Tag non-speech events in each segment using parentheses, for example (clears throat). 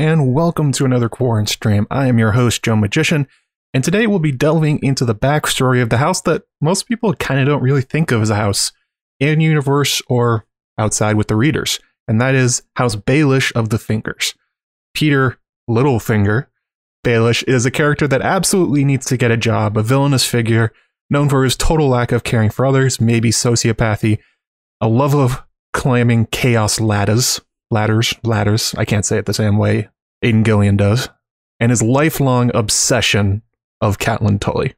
and welcome to another Quarren stream. I am your host, Joe Magician, and today we'll be delving into the backstory of the house that most people kind of don't really think of as a house in universe or outside with the readers, and that is House Baelish of the Fingers. Petyr Littlefinger, Baelish, is a character that absolutely needs to get a job, a villainous figure, known for his total lack of caring for others, maybe sociopathy, a love of climbing chaos ladders, ladders, ladders. I can't say it the same way Aidan Gillen does, and his lifelong obsession of Catelyn Tully.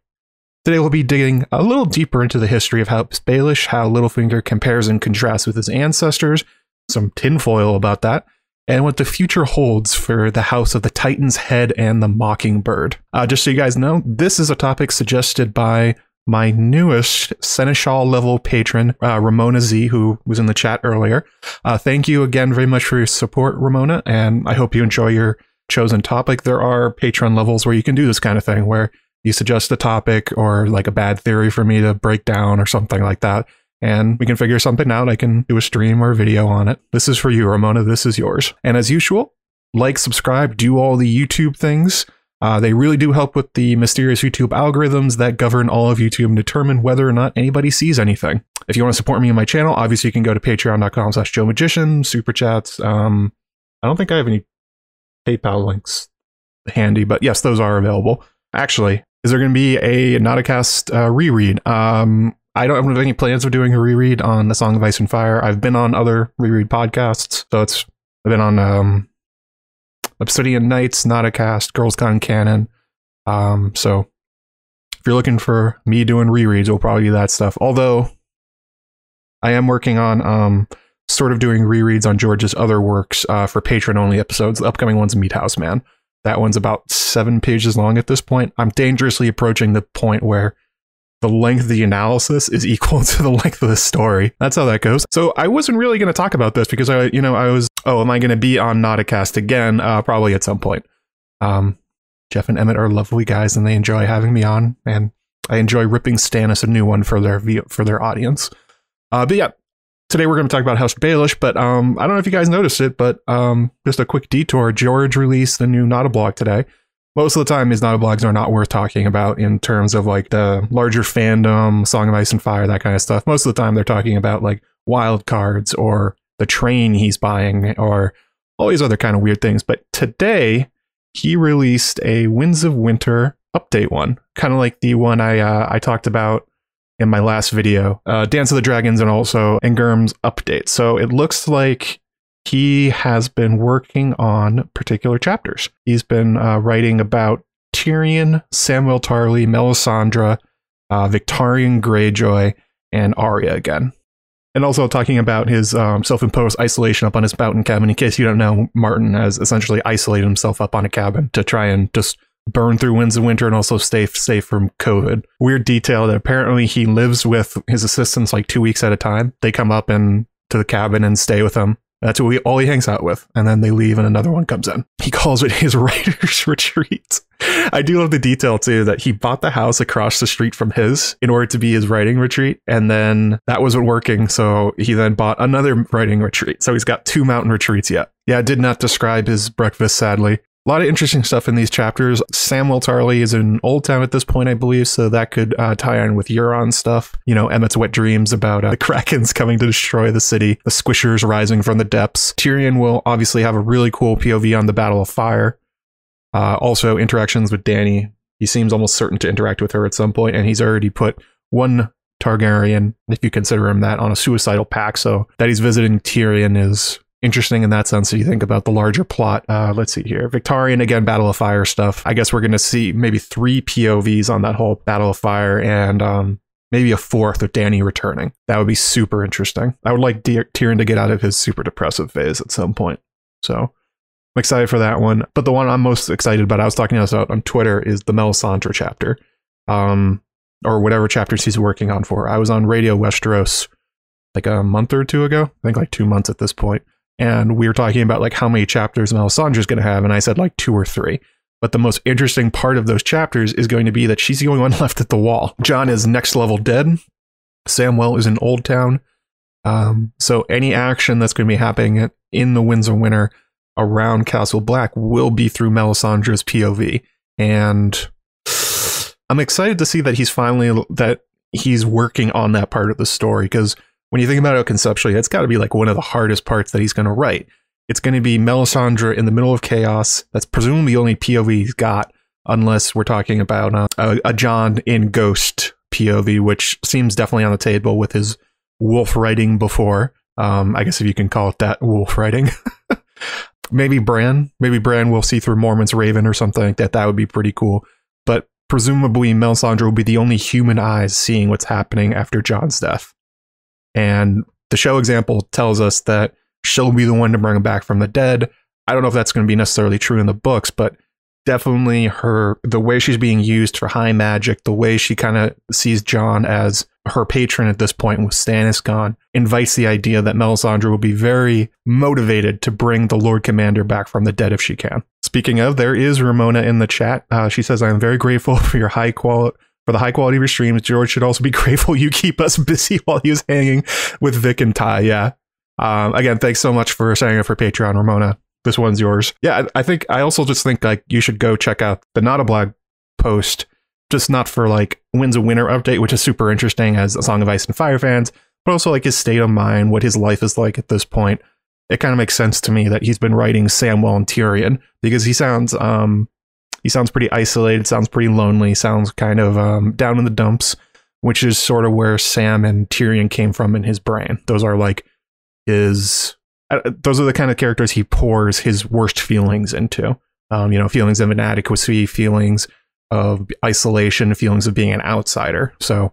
Today we'll be digging a little deeper into the history of House Baelish, how Littlefinger compares and contrasts with his ancestors, some tinfoil about that, and what the future holds for the House of the Titan's Head and the Mockingbird. Uh, just so you guys know, this is a topic suggested by my newest Seneschal level patron, uh, Ramona Z, who was in the chat earlier. Uh, thank you again very much for your support, Ramona, and I hope you enjoy your chosen topic. There are patron levels where you can do this kind of thing, where you suggest a topic or like a bad theory for me to break down or something like that. And we can figure something out. I can do a stream or a video on it. This is for you, Ramona. This is yours. And as usual, like, subscribe, do all the YouTube things. Uh, they really do help with the mysterious YouTube algorithms that govern all of YouTube and determine whether or not anybody sees anything. If you want to support me on my channel, obviously you can go to patreon.com slash Joe Magician, super chats. Um, I don't think I have any PayPal links handy, but yes, those are available. Actually, is there going to be a Not a Cast uh, reread? Um, I don't have any plans of doing a reread on The Song of Ice and Fire. I've been on other reread podcasts, so it's I've been on um, Obsidian Knights, not a cast, Girls Gone Canon. Um, so if you're looking for me doing rereads, we'll probably do that stuff. Although I am working on um, sort of doing rereads on George's other works uh, for patron only episodes. The upcoming one's Meathouse Man. That one's about seven pages long at this point. I'm dangerously approaching the point where the length of the analysis is (laughs) equal to the length of the story. That's how that goes. So I wasn't really going to talk about this because I, you know, I was, oh, am I going to be on Not a Cast again? Uh, probably at some point. Um, Jeff and Emmett are lovely guys, and they enjoy having me on, and I enjoy ripping Stannis a new one for their for their audience. Uh, but yeah, today we're going to talk about House Baelish, but um, I don't know if you guys noticed it, but um, just a quick detour. George released the new Not a Blog today. Most of the time, his blogs are not worth talking about in terms of like the larger fandom, Song of Ice and Fire, that kind of stuff. Most of the time, they're talking about like wild cards or the train he's buying or all these other kind of weird things. But today, he released a Winds of Winter update one, kind of like the one I uh, I talked about in my last video, uh, Dance of the Dragons, and also Engurm's update. So it looks like he has been working on particular chapters. He's been uh, writing about Tyrion, Samwell Tarly, Melisandre, uh, Victarion Greyjoy, and Arya again. And also talking about his um, self-imposed isolation up on his mountain cabin. In case you don't know, Martin has essentially isolated himself up on a cabin to try and just burn through winds of winter and also stay safe from COVID. Weird detail that apparently he lives with his assistants like two weeks at a time. They come up and to the cabin and stay with him that's what we, all he hangs out with. And then they leave and another one comes in. He calls it his (laughs) writer's retreat. I do love the detail too that he bought the house across the street from his in order to be his writing retreat. And then that wasn't working. So he then bought another writing retreat. So he's got two mountain retreats yet. Yeah, I did not describe his breakfast, sadly. A lot of interesting stuff in these chapters. Samwell Tarly is in Oldtown at this point, I believe, so that could uh, tie in with Euron stuff. You know, Emmett's wet dreams about uh, the (laughs) Krakens coming to destroy the city, the Squishers rising from the depths. Tyrion will obviously have a really cool POV on the Battle of Fire. Uh, also, interactions with Dany. He seems almost certain to interact with her at some point, and he's already put one Targaryen, if you consider him that, on a suicidal pact. So that he's visiting Tyrion is interesting in that sense if you think about the larger plot. Uh, let's see here. Victarion, again, Battle of Fire stuff. I guess we're going to see maybe three POVs on that whole Battle of Fire and um, maybe a fourth with Dany returning. That would be super interesting. I would like Tyrion to get out of his super depressive phase at some point. So I'm excited for that one. But the one I'm most excited about, I was talking about on Twitter, is the Melisandre chapter. Um, or whatever chapters he's working on for. I was on Radio Westeros like a month or two ago. I think like two months at this point and we were talking about like how many chapters Melisandre's going to have, and I said like two or three. But the most interesting part of those chapters is going to be that she's the only one (laughs) left at the wall. Jon is next level dead. Samwell is in Oldtown. Um, so any action that's going to be happening in the Winds of Winter around Castle Black will be through Melisandre's POV. And (sighs) I'm excited to see that he's finally that he's working on that part of the story because when you think about it conceptually, it's got to be like one of the hardest parts that he's going to write. It's going to be Melisandre in the middle of chaos. That's presumably the only POV he's got, unless we're talking about uh, a, a Jon in Ghost POV, which seems definitely on the table with his wolf writing before. Um, I guess if you can call it that, wolf writing. (laughs) maybe Bran, maybe Bran will see through Mormont's Raven or something like that. That would be pretty cool. But presumably, Melisandre will be the only human eyes seeing what's happening after Jon's death. And the show example tells us that she'll be the one to bring him back from the dead. I don't know if that's going to be necessarily true in the books, but definitely her the way she's being used for high magic, the way she kind of sees Jon as her patron at this point with Stannis gone, invites the idea that Melisandre will be very motivated to bring the Lord Commander back from the dead if she can. Speaking of, there is Ramona in the chat. Uh, she says, "I am very grateful (laughs) for your high quality." For the high quality of your streams, George should also be (laughs) grateful you keep us busy while he was hanging with Vic and Ty. Yeah. Um, again, thanks so much for signing up for Patreon, Ramona this one's yours. Yeah, I, I think I also just think like you should go check out the Not a Blog post, just not for like Winds of Winter update, which is super interesting as a Song of Ice and Fire fans, but also like his state of mind, what his life is like at this point. It kind of makes sense to me that he's been writing Samwell and Tyrion because he sounds um he sounds pretty isolated, sounds pretty lonely, sounds kind of um, down in the dumps, which is sort of where Sam and Tyrion came from in his brain. Those are like his those are the kind of characters he pours his worst feelings into. Um, you know, feelings of inadequacy, feelings of isolation, feelings of being an outsider. So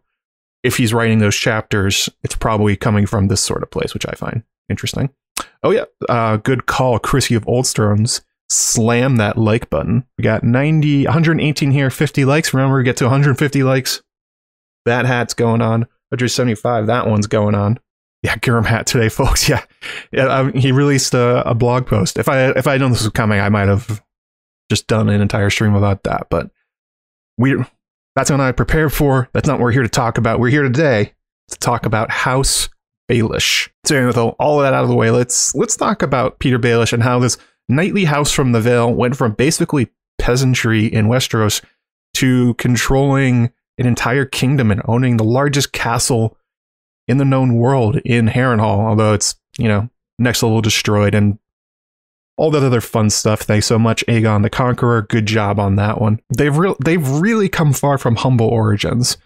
if he's writing those chapters, it's probably coming from this sort of place, which I find interesting. Oh yeah, uh, good call, Chrissy of Old Stones. Slam that like button. We got 90, 118 here, 50 likes. Remember, we get to 150 likes. That hat's going on. 175, that one's going on yeah, Gurum hat today, (laughs) folks. Yeah, yeah. Um, he released a, a, blog post. If I if I had known this was coming, I might have just done an entire stream about that. But we that's what I prepared for. That's not what we're here to talk about. We're here today to talk about House Baelish. So with all of that out of the way, let's let's talk about Peter Baelish and how this knightly house from the Vale went from basically peasantry in Westeros to controlling an entire kingdom and owning the largest castle in the known world in Harrenhal, although it's, you know, next level destroyed and all that other fun stuff. Thanks so much, Aegon the Conqueror. Good job on that one. They've re- they've really come far from humble origins,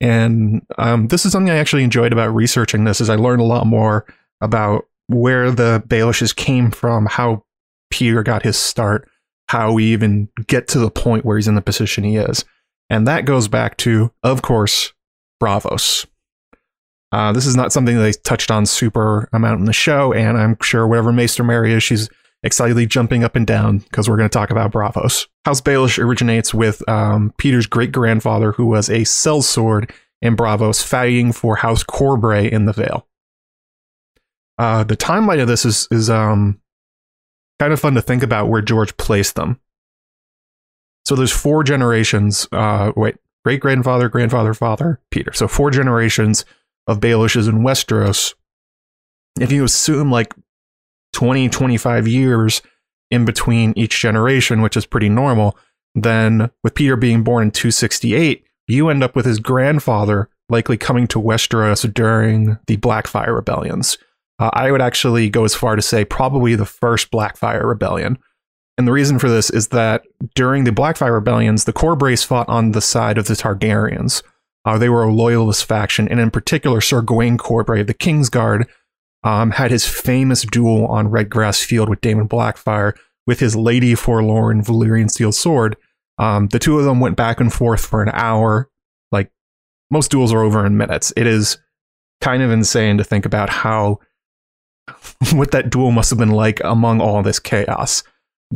and um, this is something I actually enjoyed about researching this. Is I learned a lot more about where the Baelishes came from, how Petyr got his start, how we even get to the point where he's in the position he is, and that goes back to, of course, Braavos. Uh, this is not something they touched on super amount in the show, and I'm sure whatever Maester Mary is, she's excitedly jumping up and down because we're going to talk about Braavos. House Baelish originates with um, Petyr's great grandfather, who was a sellsword in Braavos, fighting for House Corbray in the Vale. Uh, the timeline of this is is um, kind of fun to think about where George placed them. So there's four generations. Uh, wait, great grandfather, grandfather, father, Petyr. So four generations of Baelishes in Westeros, if you assume like 20, 25 years in between each generation, which is pretty normal, then with Petyr being born in 268, you end up with his grandfather likely coming to Westeros during the Blackfyre rebellions. Uh, I would actually go as far to say probably the first Blackfyre rebellion. And the reason for this is that during the Blackfyre rebellions, the Corbrays fought on the side of the Targaryens. Uh, they were a loyalist faction, and in particular, Sir Gawain Corbray of the Kingsguard um, had his famous duel on Redgrass Field with Daemon Blackfyre with his Lady Forlorn Valyrian steel sword. Um, the two of them went back and forth for an hour. Like most duels are over in minutes. It is kind of insane to think about how (laughs) what that duel must have been like among all this chaos.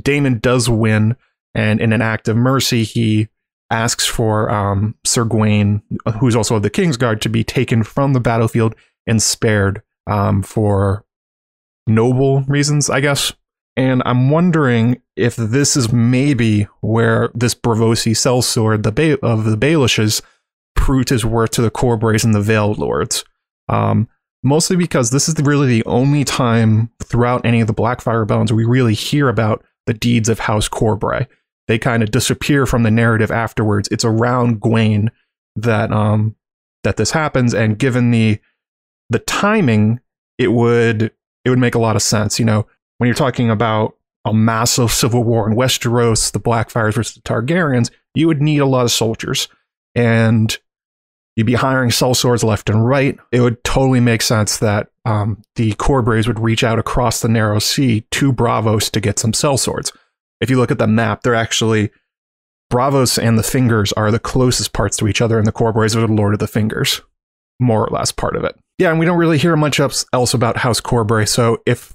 Daemon does win, and in an act of mercy, he asks for um, Sir Gawain, who's also of the King's Guard, to be taken from the battlefield and spared um, for noble reasons, I guess. And I'm wondering if this is maybe where this Braavosi sellsword the ba- of the Baelishes proved his worth to the Corbrays and the Veiled Lords. Um, mostly because this is really the only time throughout any of the Blackfyre Bones we really hear about the deeds of House Corbray. They kind of disappear from the narrative afterwards. It's around Gwayne that um that this happens, and given the the timing, it would it would make a lot of sense. You know, when you're talking about a massive civil war in Westeros, the Blackfyres versus the Targaryens, you would need a lot of soldiers. And you'd be hiring sellswords left and right. It would totally make sense that um, the Corbrays would reach out across the narrow sea to Braavos to get some sellswords. If you look at the map, they're actually Braavos and the Fingers are the closest parts to each other, and the core Corbrays are the Lord of the Fingers, more or less part of it. Yeah, and we don't really hear much else about House Corbray. So if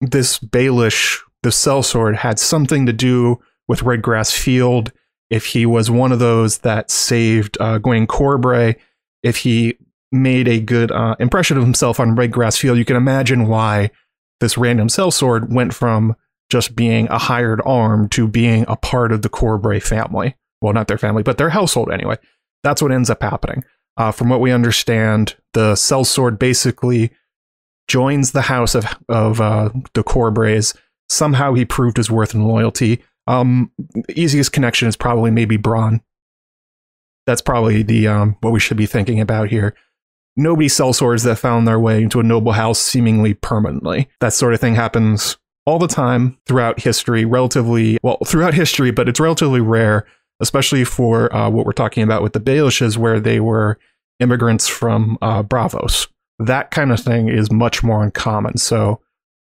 this Baelish, the sellsword, had something to do with Redgrass Field if he was one of those that saved uh, Gwayne Corbray, if he made a good uh, impression of himself on Redgrass Field, you can imagine why this random sellsword went from just being a hired arm to being a part of the Corbray family. Well, not their family, but their household anyway. That's what ends up happening. Uh, from what we understand, the sellsword basically joins the house of of uh, the Corbrays. Somehow he proved his worth and loyalty. Um, easiest connection is probably maybe Bronn. That's probably the um, what we should be thinking about here. Nobody sells swords that found their way into a noble house seemingly permanently. That sort of thing happens all the time throughout history, relatively well throughout history, but it's relatively rare, especially for uh, what we're talking about with the Baelishes, where they were immigrants from uh, Braavos. That kind of thing is much more uncommon. So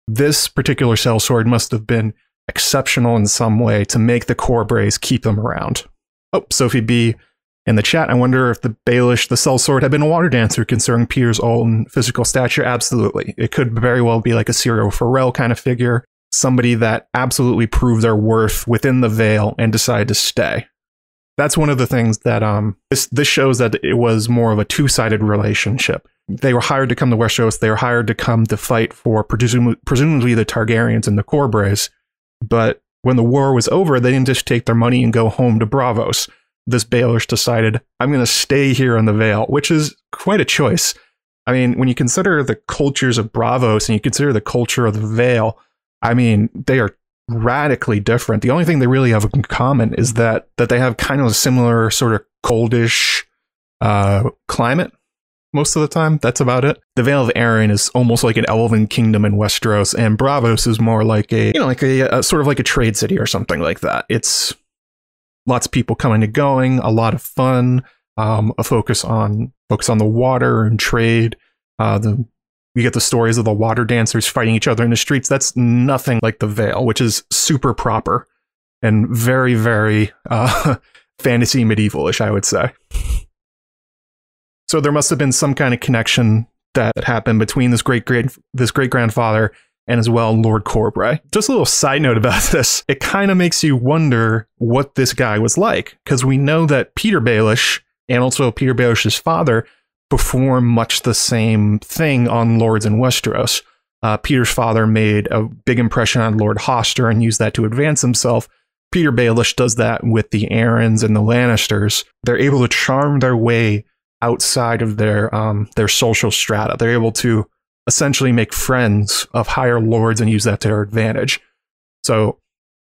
this particular sellsword must have been exceptional in some way to make the Corbrays keep them around. Oh, Sophie B in the chat. I wonder if the Baelish, the sellsword, had been a water dancer concerning Petyr's own physical stature. Absolutely. It could very well be like a Syrio Forel kind of figure, somebody that absolutely proved their worth within the Vale and decided to stay. That's one of the things that um this this shows that it was more of a two-sided relationship. They were hired to come to Westeros. They were hired to come to fight for presumably, presumably the Targaryens and the Corbrays but when the war was over, they didn't just take their money and go home to Braavos. This Baelish decided, I'm going to stay here in the Vale, which is quite a choice. I mean, when you consider the cultures of Braavos and you consider the culture of the Vale, I mean, they are radically different. The only thing they really have in common is that that they have kind of a similar sort of coldish uh, climate most of the time. That's about it. The Vale of Arryn is almost like an elven kingdom in Westeros, and Braavos is more like a you know like a, a sort of like a trade city or something like that. It's lots of people coming and going, a lot of fun, um, a focus on focus on the water and trade. Uh, the we get the stories of the water dancers fighting each other in the streets. That's nothing like the Vale, which is super proper and very very uh, (laughs) fantasy medievalish, I would say. So there must have been some kind of connection that happened between this great great this great grandfather and as well Lord Corbray. Just a little side note about (laughs) this. It kind of makes you wonder what this guy was like because we know that Petyr Baelish and also Petyr Baelish's father perform much the same thing on lords in Westeros. Uh, Petyr's father made a big impression on Lord Hoster and used that to advance himself. Petyr Baelish does that with the Arryns and the Lannisters. They're able to charm their way outside of their um, their social strata. They're able to essentially make friends of higher lords and use that to their advantage. So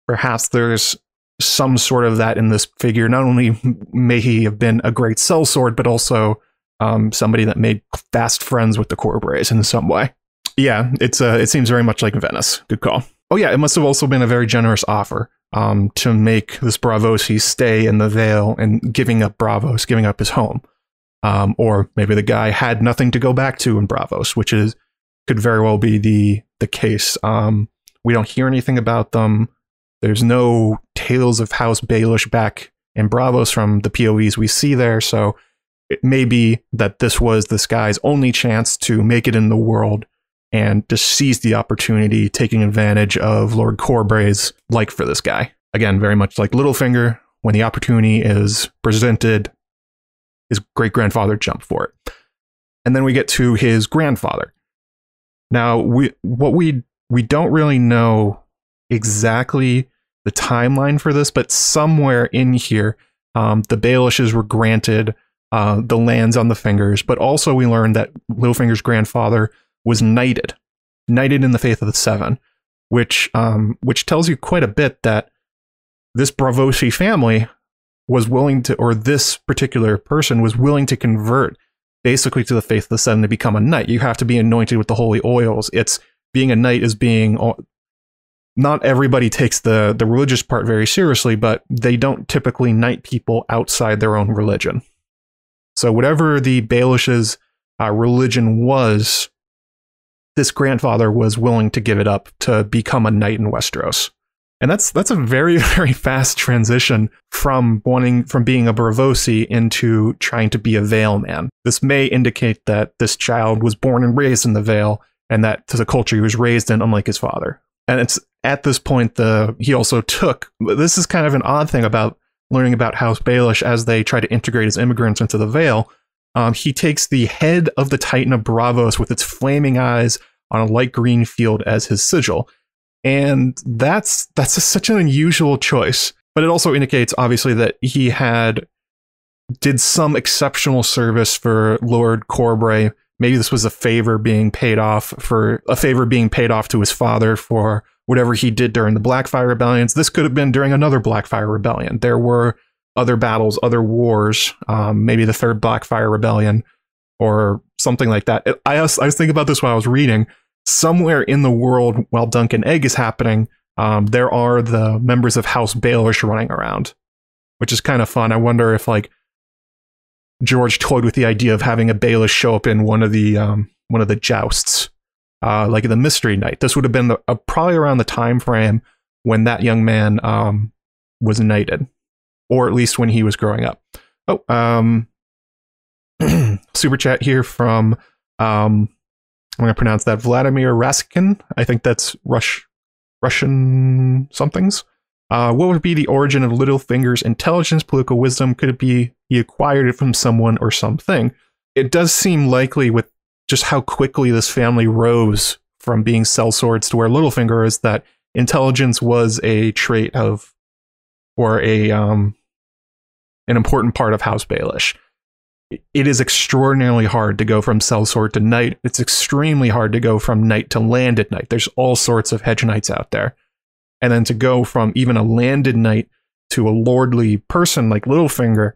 perhaps there's some sort of that in this figure. Not only may he have been a great sellsword, but also um, somebody that made fast friends with the Corbrays in some way. Yeah, it's uh, it seems very much like Venice. Good call. Oh yeah, it must have also been a very generous offer um, to make this Braavosi stay in the Vale and giving up Braavos, giving up his home. Um, or maybe the guy had nothing to go back to in Braavos, which is could very well be the the case. Um, we don't hear anything about them. There's no tales of House Baelish back in Braavos from the POVs we see there, so it may be that this was this guy's only chance to make it in the world and to seize the opportunity, taking advantage of Lord Corbray's like for this guy. Again, very much like Littlefinger, when the opportunity is presented, his great grandfather jumped for it. And then we get to his grandfather. Now, we what we we don't really know exactly the timeline for this, but somewhere in here, um, the Baelishes were granted uh, the lands on the fingers, but also we learned that Littlefinger's grandfather was knighted, knighted in the faith of the Seven, which um, which tells you quite a bit that this Braavosi family was willing to, or this particular person was willing to convert basically to the faith of the Seven to become a knight. You have to be anointed with the holy oils. It's being a knight is being not everybody takes the the religious part very seriously, but they don't typically knight people outside their own religion. So whatever the Baelish's uh, religion was, this grandfather was willing to give it up to become a knight in Westeros. And that's that's a very (laughs) very fast transition from wanting from being a Braavosi into trying to be a Vale man. This may indicate that this child was born and raised in the Vale, and that to the culture he was raised in, unlike his father. And it's at this point the he also took. This is kind of an odd thing about learning about House Baelish as they try to integrate as immigrants into the Vale. Um, he takes the head of the Titan of Braavos with its flaming eyes on a light green field as his sigil and that's that's a, such an unusual choice. But it also indicates, obviously, that he had did some exceptional service for Lord Corbray. Maybe this was a favor being paid off for a favor being paid off to his father for whatever he did during the Blackfyre rebellions. This could have been during another Blackfyre rebellion. There were other battles, other wars, um, maybe the third Blackfyre rebellion or something like that. I I was thinking about this while I was reading somewhere in the world while Dunk and Egg is happening, um, there are the members of House Baelish running around, which is kind of fun. I wonder if like George toyed with the idea of having a Baelish show up in one of the um, one of the jousts, uh, like the Mystery Knight. This would have been the, uh, probably around the time frame when that young man um, was knighted, or at least when he was growing up. Oh, um, (clears throat) super chat here from um, I'm going to pronounce that Vladimir Raskin. I think that's Rush, Russian somethings. Uh, what would be the origin of Littlefinger's intelligence, political wisdom? Could it be he acquired it from someone or something? It does seem likely with just how quickly this family rose from being sellswords to where Littlefinger is that intelligence was a trait of or a um an important part of House Baelish it is extraordinarily hard to go from cell sellsword to knight. It's extremely hard to go from knight to landed knight. There's all sorts of hedge knights out there. And then to go from even a landed knight to a lordly person like Littlefinger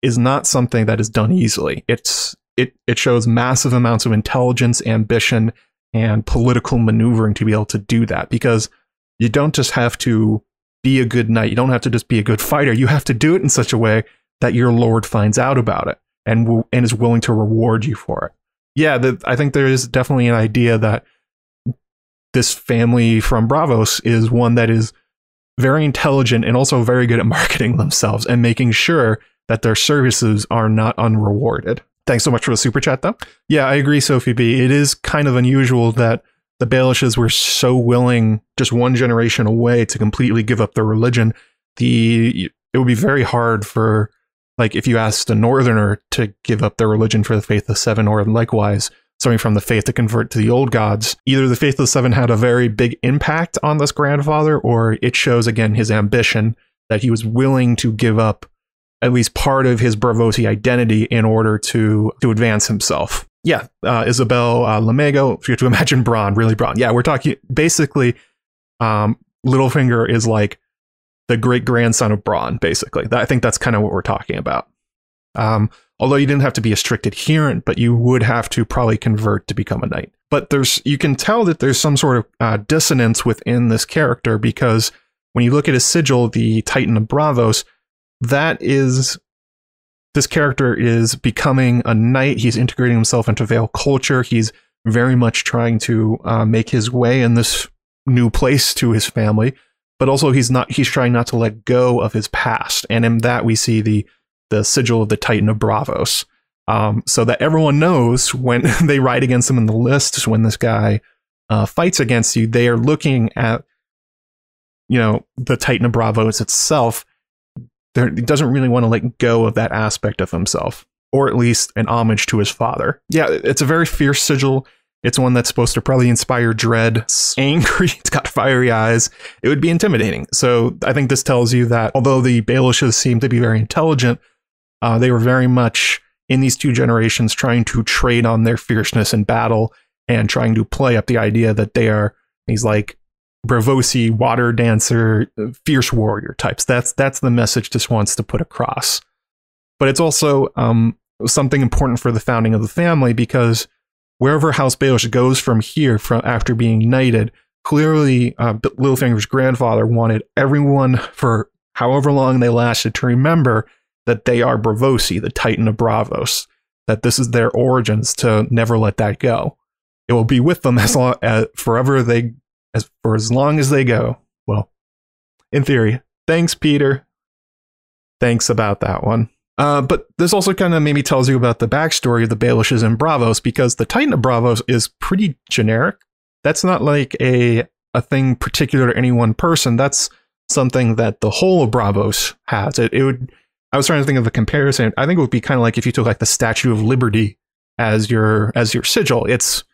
is not something that is done easily. It's it it shows massive amounts of intelligence, ambition, and political maneuvering to be able to do that because you don't just have to be a good knight. You don't have to just be a good fighter. You have to do it in such a way that your lord finds out about it and will, and is willing to reward you for it. Yeah, the, I think there is definitely an idea that this family from Braavos is one that is very intelligent and also very good at (laughs) marketing themselves and making sure that their services are not unrewarded. Thanks so much for the super chat, though. Yeah, I agree, Sophie B. It is kind of unusual that the Baelishes were so willing, just one generation away, to completely give up their religion. The it would be very hard for like if you asked a northerner to give up their religion for the faith of seven or likewise something from the faith to convert to the old gods either the faith of the seven had a very big impact on this grandfather or it shows again his ambition that he was willing to give up at least part of his Braavosi identity in order to to advance himself. Yeah uh, isabel uh, lamego if you have to (laughs) imagine Bronn really Bronn. Yeah we're talking basically um, littlefinger is like the great grandson of Bronn, basically. I think that's kind of what we're talking about. Um, although you didn't have to be a strict adherent, but you would have to probably convert to become a knight. But there's you can tell that there's some sort of uh, dissonance within this character because when you look at his sigil, the Titan of Braavos, that is this character is becoming a knight. He's integrating himself into Vale culture. He's very much trying to uh, make his way in this new place to his family but also he's not he's trying not to let go of his past. And in that we see the the sigil of the titan of braavos. Um, so that everyone knows when (laughs) they write against him in the lists when this guy uh, fights against you they are looking at you know the titan of braavos itself. He doesn't really want to let go of that aspect of himself or at least an homage to his father. Yeah it's a very fierce sigil it's one that's supposed to probably inspire dread. It's angry. (laughs) It's got fiery eyes. It would be intimidating. So I think this tells you that although the Baelishes seem to be very intelligent, Uh, they were very much in these two generations trying to trade on their fierceness in battle and trying to play up the idea that they are these like braavosi water dancer, fierce warrior types. That's that's the message this wants to put across. But it's also um, something important for the founding of the family because wherever House Baelish goes from here, from after being knighted, clearly uh, Littlefinger's grandfather wanted everyone for however long they lasted to remember that they are Braavosi, the Titan of Braavos, that this is their origins to never let that go. It will be with them as long as forever they as for as long as they go. Well, in theory. Thanks, Peter. Thanks about that one. Uh, but this also kind of maybe tells you about the backstory of the Baelishes and Braavos because the Titan of Braavos is pretty generic. That's not like a a thing particular to any one person. That's something that the whole of Braavos has. It, it would. I was trying to think of a comparison. I think it would be kind of like if you took like the Statue of Liberty as your as your sigil. It's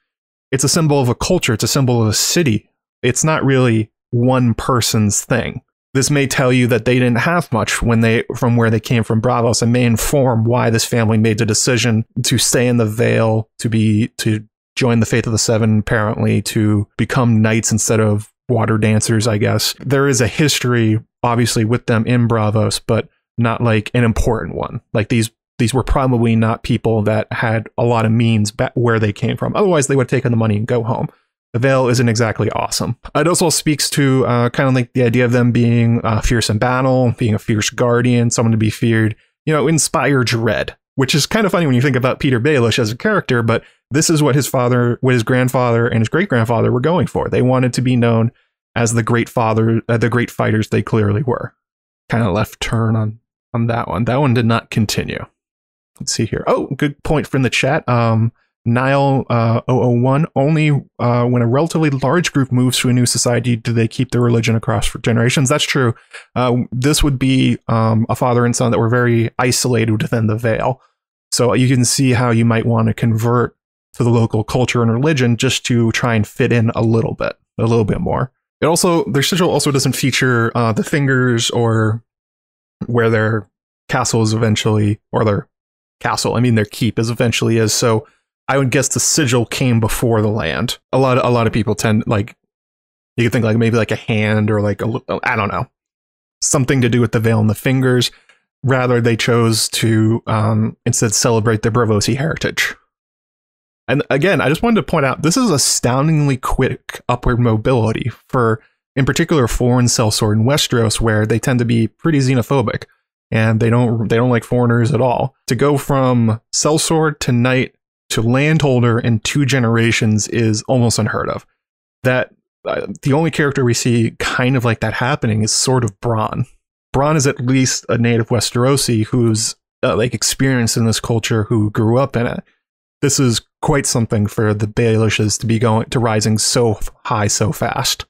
it's a symbol of a culture. It's a symbol of a city. It's not really one person's thing. This may tell you that they didn't have much when they from where they came from Braavos and may inform why this family made the decision to stay in the Vale, to be to join the Faith of the Seven, apparently, to become knights instead of water dancers, I guess. There is a history, obviously, with them in Braavos, but not like an important one. Like these these were probably not people that had a lot of means where they came from. Otherwise, they would have taken the money and go home. Vale isn't exactly awesome. It also speaks to uh, kind of like the idea of them being uh, fierce in battle, being a fierce guardian, someone to be feared, you know, inspire dread, which is kind of funny when you think about Petyr Baelish as a character, but this is what his father, what his grandfather and his great grandfather were going for. They wanted to be known as the great father, uh, the great fighters they clearly were. Kind of left turn on on that one. That one did not continue. Let's see here. Oh, good point from the chat. Um, Nile uh, 001 only uh, when a relatively large group moves to a new society do they keep their religion across for generations. That's true. Uh, this would be um, a father and son that were very isolated within the Vale. So you can see how you might want to convert to the local culture and religion just to try and fit in a little bit, a little bit more. It also their sigil also doesn't feature uh, the fingers or where their castle is eventually or their castle. I mean their keep is eventually is. So I would guess the sigil came before the land. A lot of, a lot of people tend like you could think like maybe like a hand or like a I don't know something to do with the Vale and the fingers. Rather, they chose to um, instead celebrate their Braavosi heritage. And again, I just wanted to point out this is astoundingly quick upward mobility for, in particular, foreign sellsword in Westeros, where they tend to be pretty xenophobic and they don't they don't like foreigners at all. To go from sellsword to knight to landholder in two generations is almost unheard of. That uh, the only character we see kind of like that happening is sort of Bronn. Bronn is at least a native Westerosi who's uh, like experienced in this culture, who grew up in it. This is quite something for the Baelishes to be going to rising so high so fast.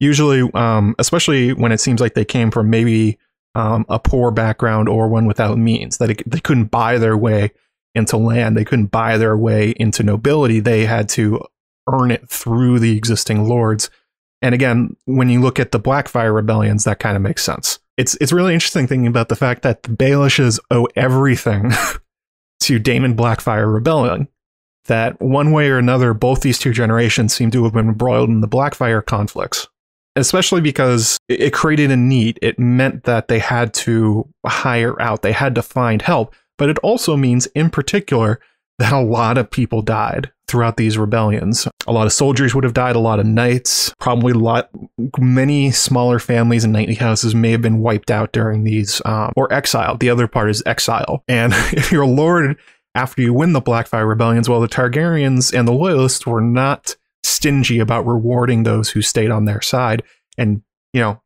Usually, um, especially when it seems like they came from maybe um, a poor background or one without means, that it, they couldn't buy their way into land. They couldn't buy their way into nobility. They had to earn it through the existing lords. And again, when you look at the Blackfyre rebellions, that kind of makes sense. It's it's really interesting thinking about the fact that the Baelishes owe everything (laughs) to Daemon Blackfyre rebellion. That one way or another, both these two generations seem to have been embroiled in the Blackfyre conflicts. Especially because it created a need. It meant that they had to hire out, they had to find help but it also means, in particular, that a lot of people died throughout these rebellions. A lot of soldiers would have died, a lot of knights, probably lot, many smaller families and knightly houses may have been wiped out during these, um, or exiled. The other part is exile. And (laughs) if you're a lord after you win the Blackfyre rebellions, well, the Targaryens and the Loyalists were not stingy about rewarding those who stayed on their side. And, you know,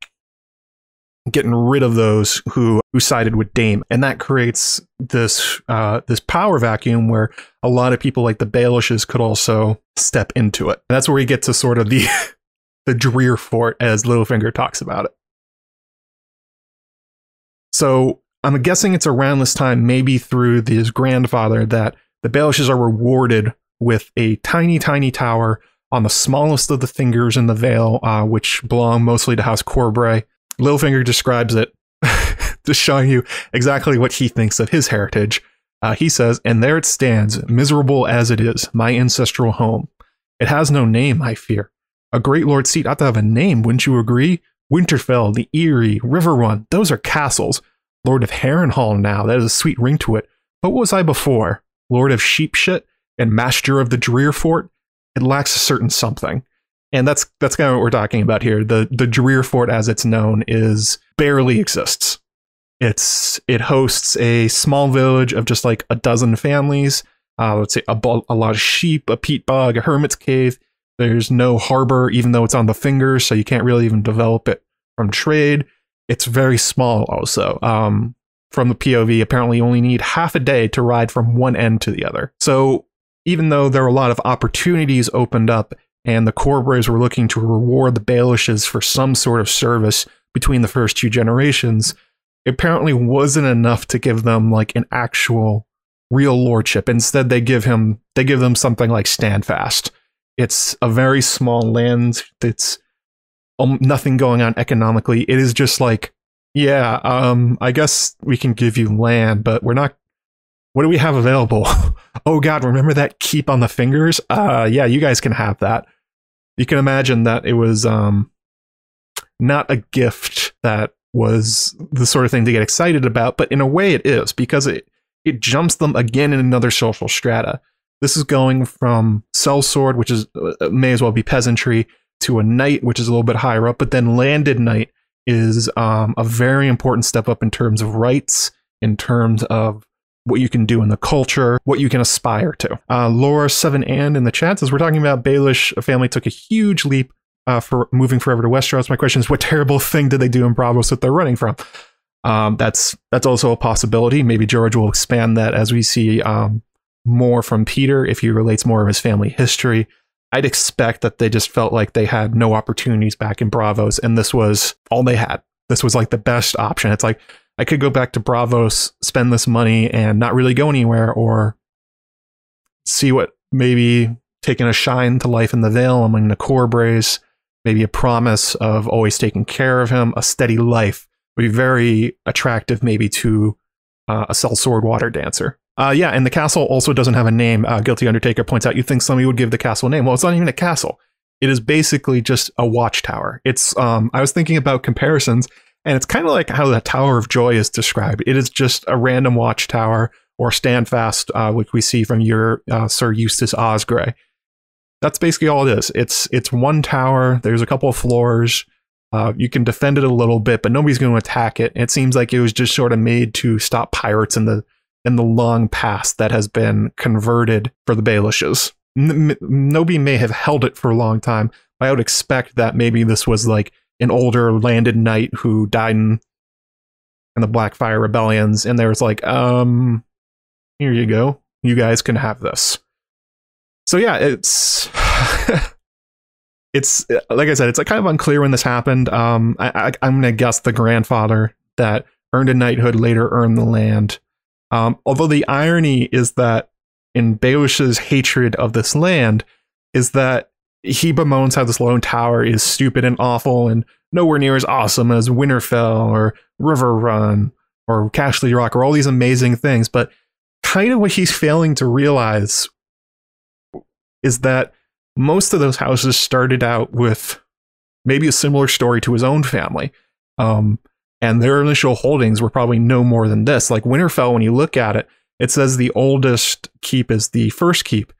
getting rid of those who who sided with Dame, and that creates this uh, this power vacuum where a lot of people like the Baelishes could also step into it. And that's where we get to sort of the (laughs) the Drear Fort as Littlefinger talks about it. So I'm guessing it's around this time, maybe through his grandfather, that the Baelishes are rewarded with a tiny, tiny tower on the smallest of the fingers in the Vale, uh, which belong mostly to House Corbray Littlefinger describes it. (laughs) just showing you exactly what he thinks of his heritage. Uh, he says, And there it stands, miserable as it is, my ancestral home. It has no name, I fear. A great lord's seat ought to have a name, wouldn't you agree? Winterfell, the Eyrie, Riverrun, those are castles. Lord of Harrenhal now, that is a sweet ring to it. But what was I before? Lord of Sheepshit and Master of the Drearfort? It lacks a certain something. And that's that's kind of what we're talking about here. The the Drearfort as it's known is barely exists. It's it hosts a small village of just like a dozen families. Uh, let's say a, a lot of sheep, a peat bog, a hermit's cave. There's no harbor, even though it's on the fingers, so you can't really even develop it from trade. It's very small, also. Um, from the POV, apparently you only need half a day to ride from one end to the other. So even though there are a lot of opportunities opened up, and the Corbrays were looking to reward the Baelishes for some sort of service between the first two generations, apparently wasn't enough to give them like an actual real lordship. Instead, they give him they give them something like Standfast. It's a very small land. It's um, nothing going on economically. It is just like, yeah, um, I guess we can give you land, but we're not. What do we have available? (laughs) oh God, remember that keep on the fingers? Uh, yeah, you guys can have that. You can imagine that it was um, not a gift that was the sort of thing to get excited about, but in a way it is because it it jumps them again in another social strata. This is going from cell sword, which is uh, may as well be peasantry, to a knight, which is a little bit higher up, but then landed knight is um, a very important step up in terms of rights, in terms of what you can do in the culture, what you can aspire to. Uh, Laura Seven and in the chat says we're talking about Baelish. A family took a huge leap uh, for moving forever to Westeros. My question is, what (laughs) terrible thing did they do in Braavos that they're running from? Um, that's that's also a possibility. Maybe George will expand that as we see um, more from Petyr if he relates more of his family history. I'd expect that they just felt like they had no opportunities back in Braavos, and this was all they had. This was like the best option. It's like I could go back to Braavos, spend this money, and not really go anywhere, or see what maybe taking a shine to life in the Vale among the Corbrays, maybe a promise of always taking care of him, a steady life would be very attractive, maybe to uh, a sellsword water dancer. Uh, yeah, and the castle also doesn't have a name. Uh, Guilty Undertaker points out you think somebody would give the castle a name. Well, it's not even a castle. It is basically just a watchtower. It's um, I was thinking about comparisons, and it's kind of like how the Tower of Joy is described. It is just a random watchtower or standfast, uh, which we see from your uh, Sir Eustace Osgray. That's basically all it is. It's it's one tower. There's a couple of floors. Uh, you can defend it a little bit, but nobody's going to attack it. It seems like it was just sort of made to stop pirates in the in the long past that has been converted for the Baelishes. N- nobody may have held it for a long time. I would expect that maybe this was like an older landed knight who died in, in the Blackfyre rebellions, and there was like, um, here you go, you guys can have this. So yeah, it's (laughs) it's like I said, it's like kind of unclear when this happened. Um, I, I, I'm gonna guess the grandfather that earned a knighthood later earned the land. Um, although the irony is that in Baelish's hatred of this land is that he bemoans how this lone tower is stupid and awful and nowhere near as awesome as Winterfell or Riverrun or Casterly Rock or all these amazing things. But kind of what he's failing to realize is that most of those houses started out with maybe a similar story to his own family. Um, and their initial holdings were probably no more than this. Like Winterfell, when you look at it, it says the oldest keep is the first keep,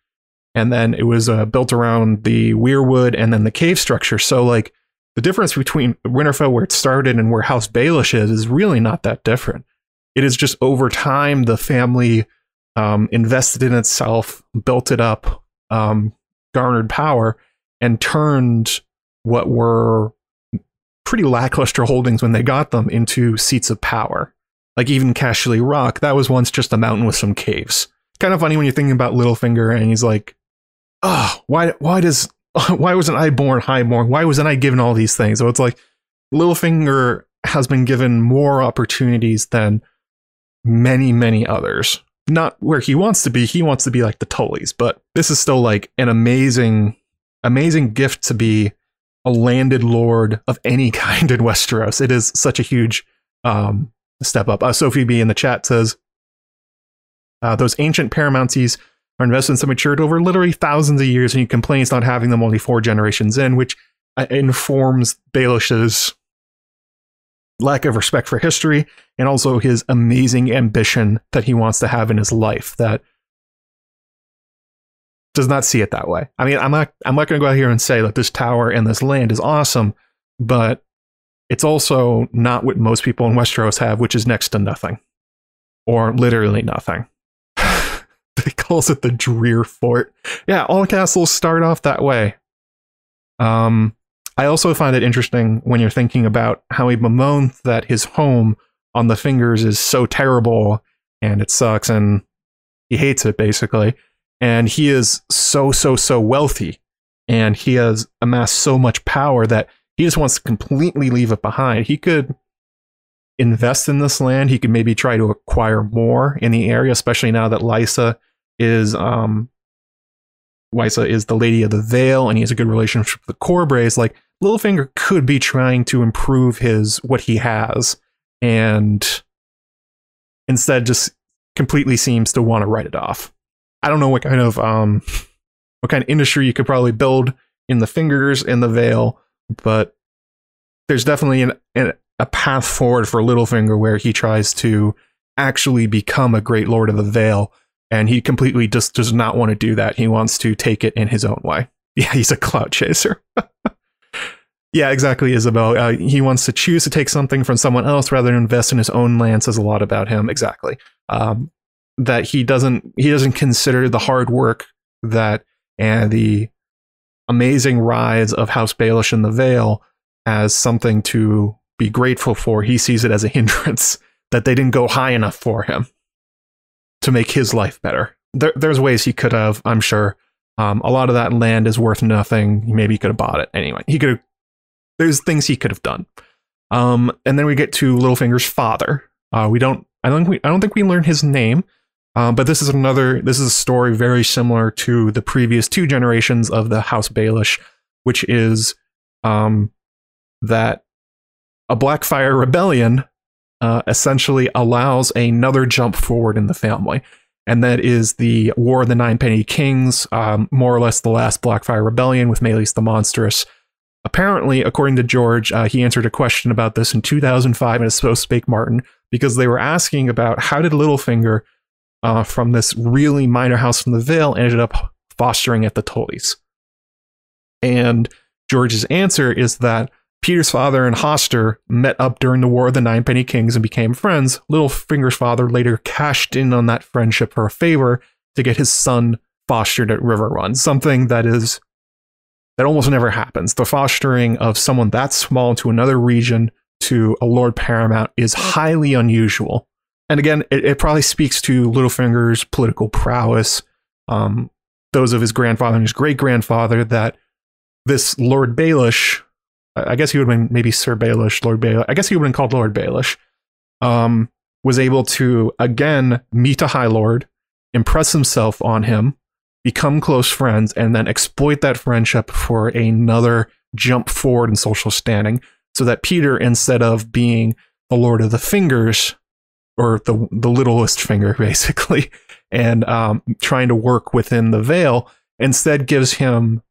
and then it was uh, built around the weirwood and then the cave structure. So like the difference between Winterfell where it started and where House Baelish is is really not that different. It is just over time the family um, invested in itself, built it up, um, garnered power, and turned what were pretty lackluster holdings when they got them into seats of power. Like even Casterly Rock, that was once just a mountain with some caves. Kind of funny when you're thinking about Littlefinger and he's like, oh, why, why does, (laughs) why wasn't I born highborn? Why wasn't I given all these things? So it's like Littlefinger has been given more opportunities than many, many others. Not where he wants to be. He wants to be like the Tullys, but this is still like an amazing, amazing gift to be a landed lord of any (laughs) kind in Westeros. It is such a huge um, step up. Uh, Sophie B in the chat says, uh, those ancient paramounties are investments have matured over literally thousands of years, and he complains not having them only four generations in, which uh, informs Baelish's lack of respect for history and also his amazing ambition that he wants to have in his life that does not see it that way. I mean, I'm not I'm not going to go out here and say that this tower and this land is awesome, but it's also not what most people in Westeros have, which is next to nothing or literally nothing. (laughs) he calls it the Drear Fort. Yeah, all castles start off that way. Um, I also find it interesting when you're thinking about how he bemoans that his home on the fingers is so terrible and it sucks and he hates it basically and he is so so so wealthy and he has amassed so much power that he just wants to completely leave it behind he could invest in this land he could maybe try to acquire more in the area especially now that lysa is um lysa is the lady of the Vale and he has a good relationship with the Corbrays. Like Littlefinger could be trying to improve his what he has and instead just completely seems to want to write it off. I don't know what kind of um what kind of industry you could probably build in the fingers in the Vale, but there's definitely an, an, a path forward for Littlefinger where he tries to actually become a great Lord of the Vale, and he completely just does not want to do that. He wants to take it in his own way. (laughs) Yeah, he's a cloud chaser. (laughs) yeah, exactly, Isabel. Uh, he wants to choose to take something from someone else rather than invest in his own land. Says a lot about him. Exactly. Um, that he doesn't he doesn't consider the hard work that and the amazing rise of House Baelish in the Vale as something to be grateful for. He sees it as a (laughs) hindrance that they didn't go high enough for him to make his life better. There, there's ways he could have, I'm sure. Um, a lot of that land is worth nothing. Maybe he could have bought it anyway. He could have. There's things he could have done. Um, and then we get to Littlefinger's father. Uh, we don't. I don't. We, I don't think we learn his name. Um, but this is another, this is a story very similar to the previous two generations of the House Baelish, which is um, that a Blackfyre rebellion uh, essentially allows another jump forward in the family. And that is the War of the Ninepenny Kings, um, more or less the last Blackfyre rebellion with Maelys the Monstrous. Apparently, according to George, uh, he answered a question about this in 2005 and it's supposed to Spake Martin because they were asking about how did Littlefinger uh, from this really minor house from the Vale ended up fostering at the Tullys. And George's answer is that Petyr's father and Hoster met up during the War of the Ninepenny Kings and became friends. Littlefinger's father later cashed in on that friendship for a favor to get his son fostered at Riverrun, something that is that almost never happens. The fostering of someone that small to another region to a Lord Paramount is highly unusual and again, it, it, probably speaks to Littlefinger's political prowess, um, those of his grandfather and his great grandfather, that this Lord Baelish, I guess he would have been maybe Sir Baelish, Lord Baelish, I guess he would have been called Lord Baelish, um, was able to again meet a High Lord, impress himself on him, become close friends, and then exploit that friendship for another jump forward in social standing. So that Petyr, instead of being the Lord of the Fingers, or the the littlest finger (laughs) basically, and um, trying to work within the Vale, instead gives him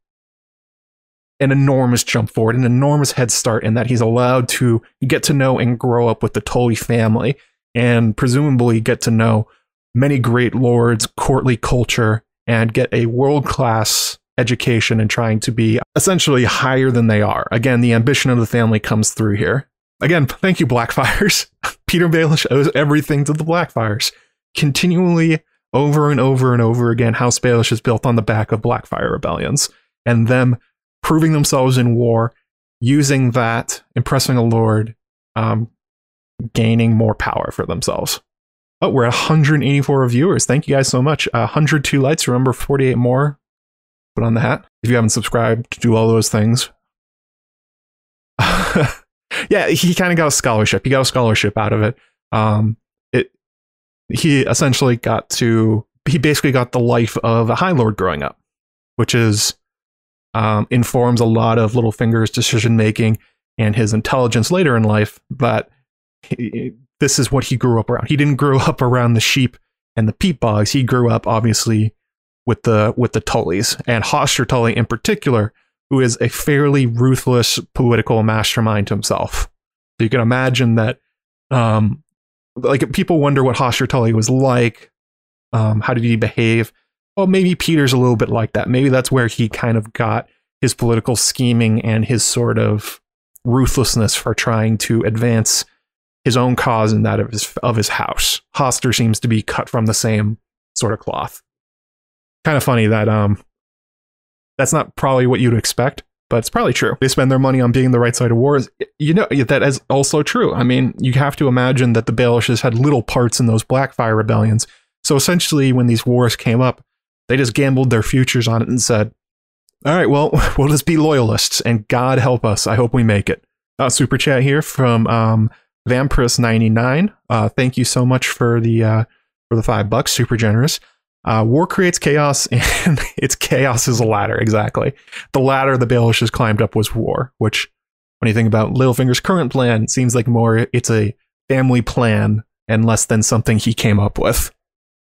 an enormous jump forward, an enormous head start in that he's allowed to get to know and grow up with the Tully family, and presumably get to know many great lords, courtly culture, and get a world class education and trying to be essentially higher than they are. Again, the ambition of the family comes through here. Again, (laughs) thank you, Blackfyres. (laughs) Petyr Baelish owes everything to the Blackfyres. Continually, over and over and over again, House Baelish is built on the back of Blackfyre rebellions and them proving themselves in war, using that, impressing a lord, um, gaining more power for themselves. Oh, we're at 184 reviewers. Thank you guys so much. Uh, 102 lights. Remember, 48 more. Put on the hat. If you haven't subscribed, do all those things. (laughs) yeah, he kind of got a scholarship. He got a scholarship out of it. Um, it he essentially got to he basically got the life of a High Lord growing up, which is um, informs a lot of Littlefinger's decision making and his intelligence later in life. But he, this is what he grew up around. He didn't grow (laughs) up around the sheep and the peat bogs. He grew up obviously with the with the Tullys and Hoster Tully in particular, who is a fairly ruthless political mastermind himself. So you can imagine that, um, like people wonder what Hoster Tully was like. Um, how did he behave? Well, maybe Petyr's a little bit like that. Maybe that's where he kind of got his political scheming and his sort of ruthlessness for trying to advance his own cause and that of his of his house. Hoster seems to be cut from the same sort of cloth. Kind of funny that um that's not probably what you'd expect, but it's probably true. They spend their money on being the right side of wars. You know that is also true. I mean, you have to imagine that the Baelishes had little parts in those Blackfyre rebellions. So essentially, when these wars came up, they just gambled their futures on it and said, "All right, well, (laughs) we'll just be loyalists, and God help us. I hope we make it." Uh, super chat here from um, Vampirus99. Uh, thank you so much for the uh, for the five bucks. Super generous. Uh, war creates chaos, (laughs) and its chaos is a ladder. Exactly. The ladder the Baelish has climbed up was war, which, when you think about Littlefinger's current plan, seems like more it's a family plan and less than something he came up with.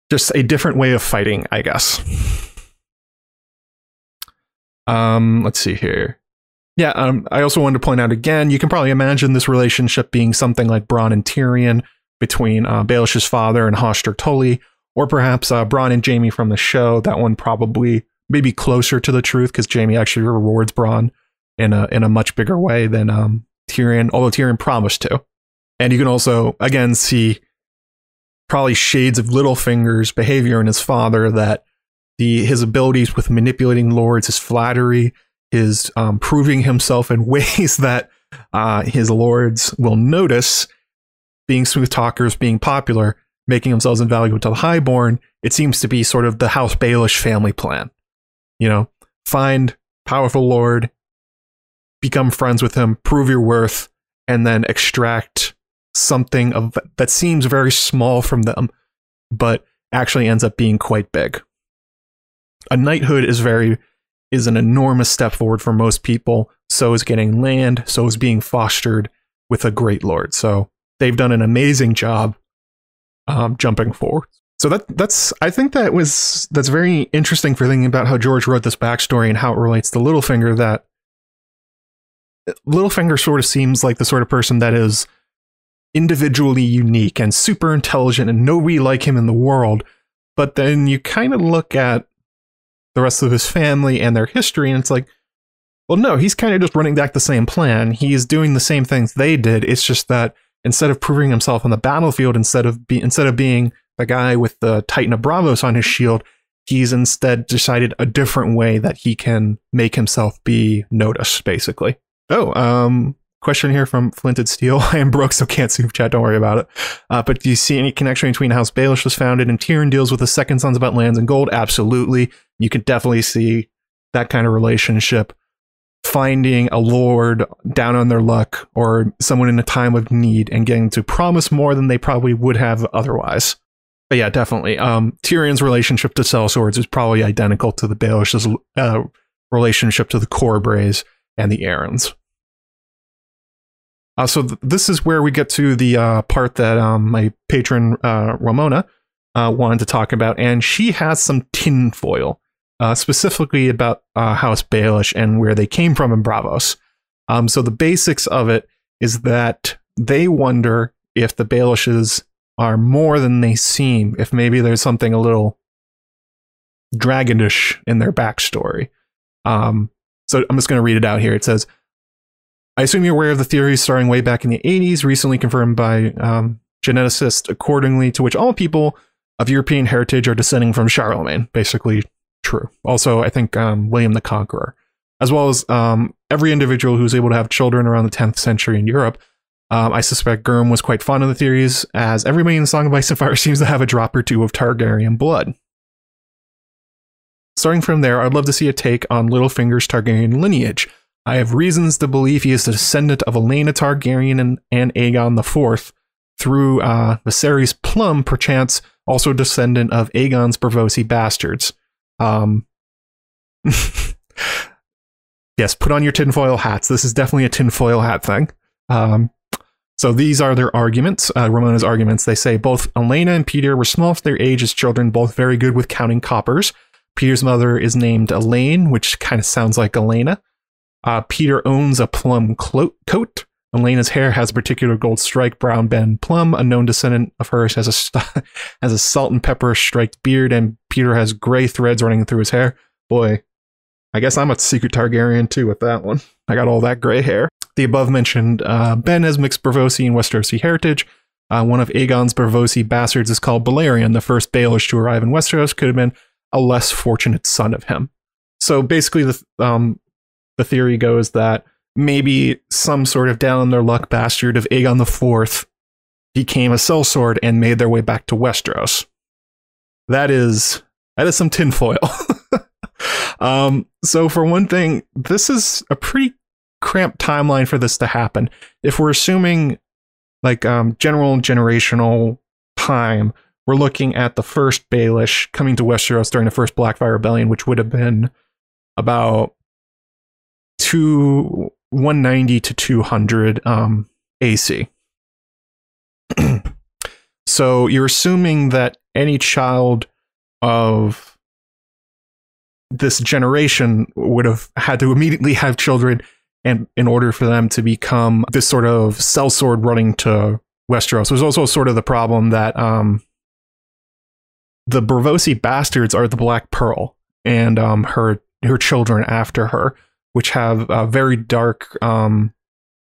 Just a different way of fighting, I guess. Um, let's see here. Yeah, um, I also wanted to point out again, you can probably imagine this relationship being something like Bronn and Tyrion between uh, Baelish's father and Hoster Tully, or perhaps uh, Bronn and Jaime from the show. That one probably maybe closer to the truth because Jaime actually rewards Bronn in a in a much bigger way than um, Tyrion, although Tyrion promised to. And you can also again see probably shades of Littlefinger's behavior in his father that the his abilities with manipulating lords, his flattery, his um, proving himself in (laughs) ways that uh, his lords will notice, being smooth talkers, being popular, making themselves invaluable to the highborn. It seems to be sort of the House Baelish family plan. You know, find powerful lord, become friends with him, prove your worth, and then extract something of that seems very small from them, but actually ends up being quite big. A knighthood is very is an enormous step forward for most people. So is getting land, so is being fostered with a great lord. So they've done an amazing job um, jumping forward. So that that's I think that was that's very interesting for thinking about how George wrote this backstory and how it relates to Littlefinger. That Littlefinger sort of seems like the sort of person that is individually unique and super intelligent and nobody like him in the world. But then you kind of look at the rest of his family and their history. And it's like, well, no, he's kind of just running back the same plan. He's doing the same things they did. It's just that instead of proving himself on the battlefield, instead of be, instead of being the guy with the Titan of Braavos on his shield, he's instead decided a different way that he can make himself be noticed, basically. Oh, um, question here from Flinted Steel. (laughs) I am broke, so can't super chat. Don't worry about it. Uh, but do you see any connection between House Baelish was founded and Tyrion deals with the Second Sons about lands and gold? Absolutely. You can definitely see that kind of relationship. Finding a lord down on their luck or someone in a time of need and getting to promise more than they probably would have otherwise. But yeah, definitely. Um, Tyrion's relationship to sellswords is probably identical to the Baelish's uh, relationship to the Corbrays and the Arryns. Uh, so th- this is where we get to the uh, part that um, my patron uh, Ramona uh, wanted to talk about, and she has some tinfoil uh, specifically about uh, House Baelish and where they came from in Braavos. Um, so the basics of it is that they wonder if the Baelishes are more than they seem, if maybe there's something a little dragonish in their backstory. Um, so I'm just going to read it out here. It says, I assume you're aware of the theories starting way back in the 80s, recently confirmed by um, geneticists, accordingly to which all people of European heritage are descending from Charlemagne, basically true. Also, I think um, William the Conqueror, as well as um, every individual who was able to have children around the 10th century in Europe. Um, I suspect Gurm was quite fond of the theories, as everybody in the Song of Ice and Fire (laughs) seems to have a drop or two of Targaryen blood. Starting from there, I'd love to see a take on Littlefinger's Targaryen lineage. I have reasons to believe he is the descendant of Elaena Targaryen and, and Aegon IV through uh, Viserys Plum, perchance also descendant of Aegon's Braavosi bastards. Um, (laughs) yes, put on your tinfoil hats. This is definitely a tinfoil hat thing. Um, So these are their arguments, uh, Ramona's arguments. They say both Elaena and Petyr were small for their age as children, both very good with counting coppers. Petyr's mother is named Alayne, which kind of sounds like Elaena. Uh, Petyr owns a plum clo- coat. Elaena's hair has a particular gold strike. Brown Ben Plum, a known descendant of hers, has a st- (laughs) has a salt and pepper striped beard, and Petyr has gray threads running through his hair. Boy, I guess I'm a secret Targaryen too with that one. I got all that gray hair. The above mentioned uh, Ben has mixed Braavosi and Westerosi heritage. Uh, one of Aegon's Braavosi bastards is called Balerion. The first Baelish to arrive in Westeros could have been a less fortunate son of him. So basically, the um, the theory goes that maybe some sort of down in their luck bastard of Aegon IV became a sellsword and made their way back to Westeros. That is that is some tinfoil. (laughs) um, so for one thing, this is a pretty cramped timeline for this to happen. If we're assuming like um, general generational time, we're looking at the first Baelish coming to Westeros during the first Blackfyre Rebellion, which would have been about two 190 to 200 um, AC. (clears throat) so you're assuming that any child of this generation would have had to immediately have children and in order for them to become this sort of sellsword running to Westeros. There's also sort of the problem that um, the Braavosi bastards are the Black Pearl and um, her her children after her, which have uh, very dark, um,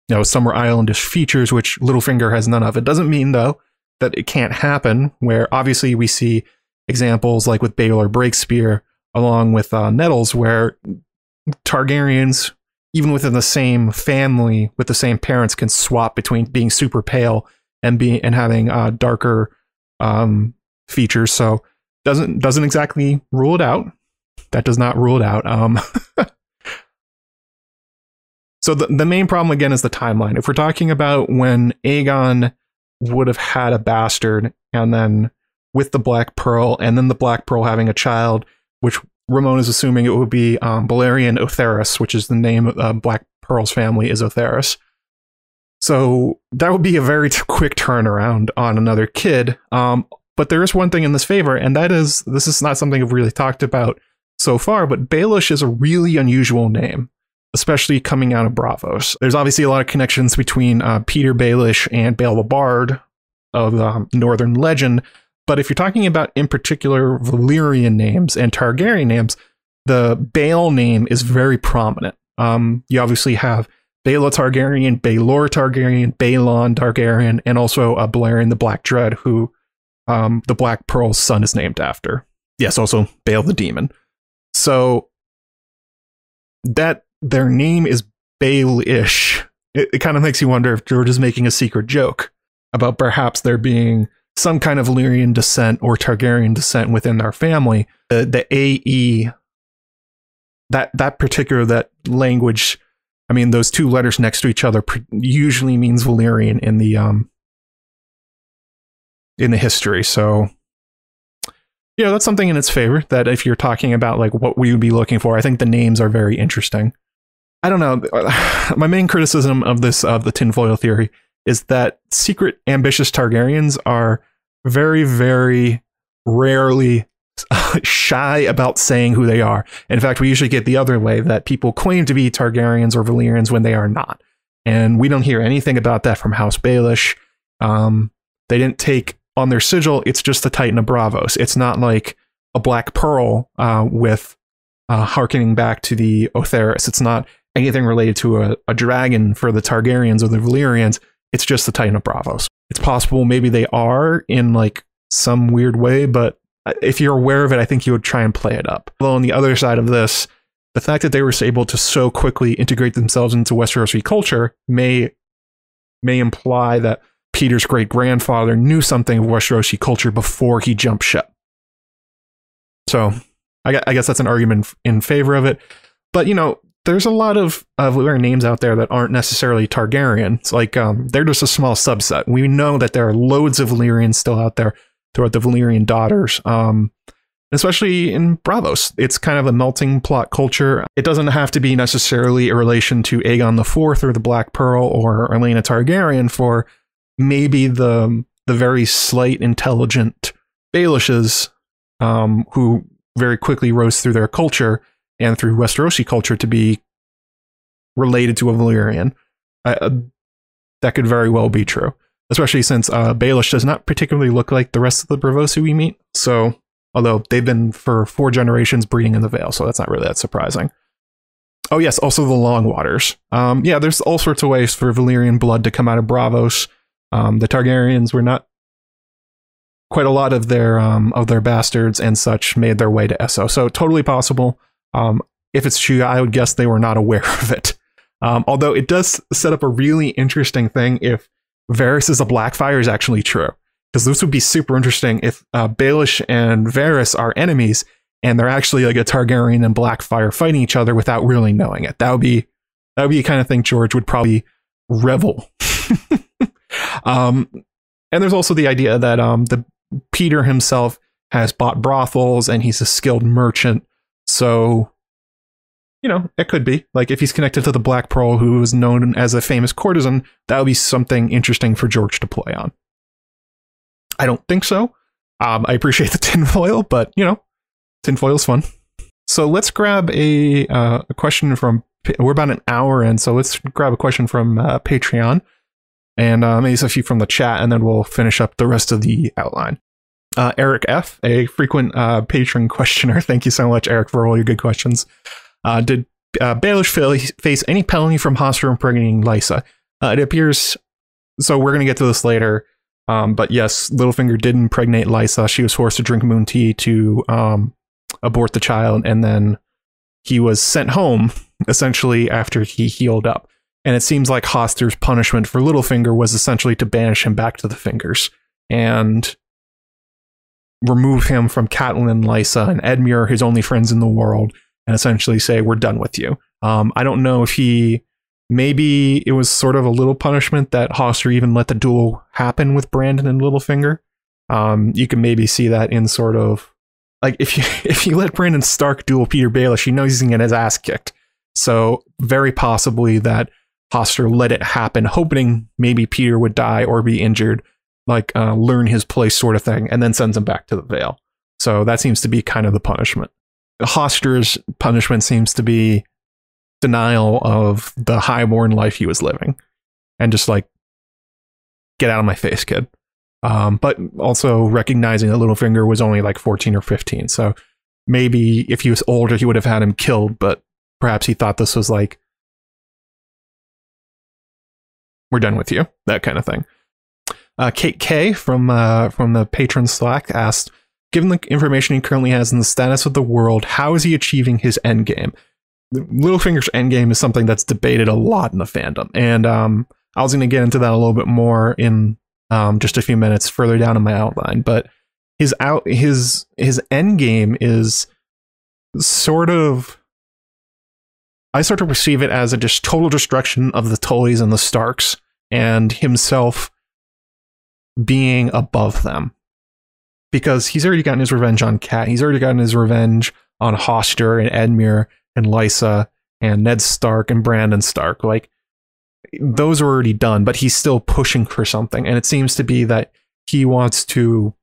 you know, Summer Islandish features, which Littlefinger has none of. It doesn't mean though that it can't happen. Where obviously we see examples like with Baelor Breakspear, along with uh, Nettles, where Targaryens even within the same family with the same parents can swap between being super pale and being and having uh, darker um, features. So doesn't doesn't exactly rule it out. That does not rule it out. Um, (laughs) so the the main problem again is the timeline. If we're talking about when Aegon would have had a bastard and then with the Black Pearl and then the Black Pearl having a child, which Ramon is assuming it would be um, Balerion Otherys, which is the name of uh, Black Pearl's family is Otherys. So that would be a very t- quick turnaround on another kid. Um, but there is one thing in this favor, and that is this is not something I've really talked about so far, but Baelish is a really unusual name, especially coming out of Braavos. There's obviously a lot of connections between uh, Petyr Baelish and Bael the Bard of um, Northern legend, but if you're talking about, in particular, Valyrian names and Targaryen names, the Bael name is very prominent. Um, you obviously have Baela Targaryen, Baelor Targaryen, Baelon Targaryen, and also uh, Balerion the Black Dread, who um, the Black Pearl's son is named after. Yes, also Bael the Demon. So that their name is Baelish. It, it kind of makes you wonder if George is making a secret joke about perhaps there being some kind of Valyrian descent or Targaryen descent within their family, the, the AE, that that particular that language, I mean, those two letters next to each other usually means Valyrian in the um in the history. So, know, that's something in its favor. That if you're talking about like what we would be looking for, I think the names are very interesting. I don't know. (sighs) My main criticism of this of the tinfoil theory is that secret ambitious Targaryens are very, very rarely (laughs) shy about saying who they are. In fact, we usually get the other way that people claim to be Targaryens or Valyrians when they are not. And we don't hear anything about that from House Baelish. Um, they didn't take on their sigil, it's just the Titan of Braavos. It's not like a Black Pearl uh, with uh, harkening back to the Otherys. It's not anything related to a, a dragon for the Targaryens or the Valyrians. It's just the Titan of Braavos. It's possible maybe they are in like some weird way, but uh, if you're aware of it, I think you would try and play it up. Although on the other side of this, the fact that they were able to so quickly integrate themselves into Westerosi culture may may imply that Petyr's great grandfather knew something of Westerosi culture before he jumped ship. So I guess that's an argument in favor of it. But you know, there's a lot of of names out there that aren't necessarily Targaryens. Like um, they're just a small subset. We know that there are loads of Valyrians still out there throughout the Valyrian daughters. Um, especially in Braavos, it's kind of a melting plot culture. It doesn't have to be necessarily a relation to Aegon the Fourth or the Black Pearl or Elaena Targaryen for maybe the the very slight, intelligent Baelishes, um, who very quickly rose through their culture and through Westerosi culture to be related to a Valyrian. Uh, that could very well be true, especially since uh, Baelish does not particularly look like the rest of the Braavosi we meet. So, although they've been for four generations breeding in the Vale, so that's not really that surprising. Oh yes, also the Long Waters. Um, yeah, there's all sorts of ways for Valyrian blood to come out of Braavos. Um, the Targaryens were not quite a lot of their um, of their bastards and such made their way to Esso, so totally possible. Um, if it's true, I would guess they were not aware (laughs) of it. Um, although it does set up a really interesting thing if Varys is a Blackfyre is actually true, because this would be super interesting if uh, Baelish and Varys are enemies and they're actually like a Targaryen and Blackfyre fighting each other without really knowing it. That would be that would be the kind of thing George would probably revel. (laughs) um, and there's also the idea that um, the Petyr himself has bought brothels and he's a skilled merchant. So, you know, it could be like if he's connected to the Black Pearl, who is known as a famous courtesan, that would be something interesting for George to play on. I don't think so. Um, I appreciate the (laughs) tinfoil, but you know, tinfoil's fun. So let's grab a, uh, a question from. We're about an hour in, so let's grab a question from uh, Patreon and uh, maybe a few from the chat, and then we'll finish up the rest of the outline. Uh, Eric F, a frequent uh, patron (laughs) questioner. Thank you so much, Eric, for all your good questions. Uh, did uh, Baelish face any penalty from Hoster impregnating Lysa? Uh, it appears. So we're going to get to this later. Um, but yes, Littlefinger did impregnate Lysa. She was forced to drink moon tea to um, abort the child, and then he was sent home (laughs) essentially after he healed up. And it seems like Hoster's punishment for Littlefinger was essentially to banish him back to the Fingers and remove him from Catelyn, Lysa, and Edmure, his only friends in the world, and essentially say, We're done with you. Um, I don't know if he maybe it was sort of a little punishment that Hoster even let the duel happen with Brandon and Littlefinger. Um, you can maybe see that in sort of like if you (laughs) if you let Brandon Stark duel Petyr Baelish, you know he's gonna get his ass kicked. So very possibly that Hoster let it happen, hoping maybe Petyr would die or be injured, like uh, learn his place sort of thing, and then sends him back to the Vale. So that seems to be kind of the punishment. Hoster's punishment seems to be denial of the highborn life he was living, and just like get out of my face, kid. Um, but also recognizing that Littlefinger was only like 14 or 15. So maybe if he was older, he would have had him killed, but perhaps he thought this was like we're done with you, that kind of thing. Uh, Kate K from uh, from the patron Slack asked, given the information he currently has in the status of the world, how is he achieving his end game? Littlefinger's end game is something that's debated a lot in the fandom, and um, I was going to get into that a little bit more in um, just a few minutes further down in my outline. But his out his his end game is sort of I sort of perceive it as a just total destruction of the Tullys and the Starks and himself being above them. Because he's already gotten his revenge on Cat. He's already gotten his revenge on Hoster and Edmure and Lysa and Ned Stark and Brandon Stark. Like those are already done, but he's still pushing for something. And it seems to be that he wants to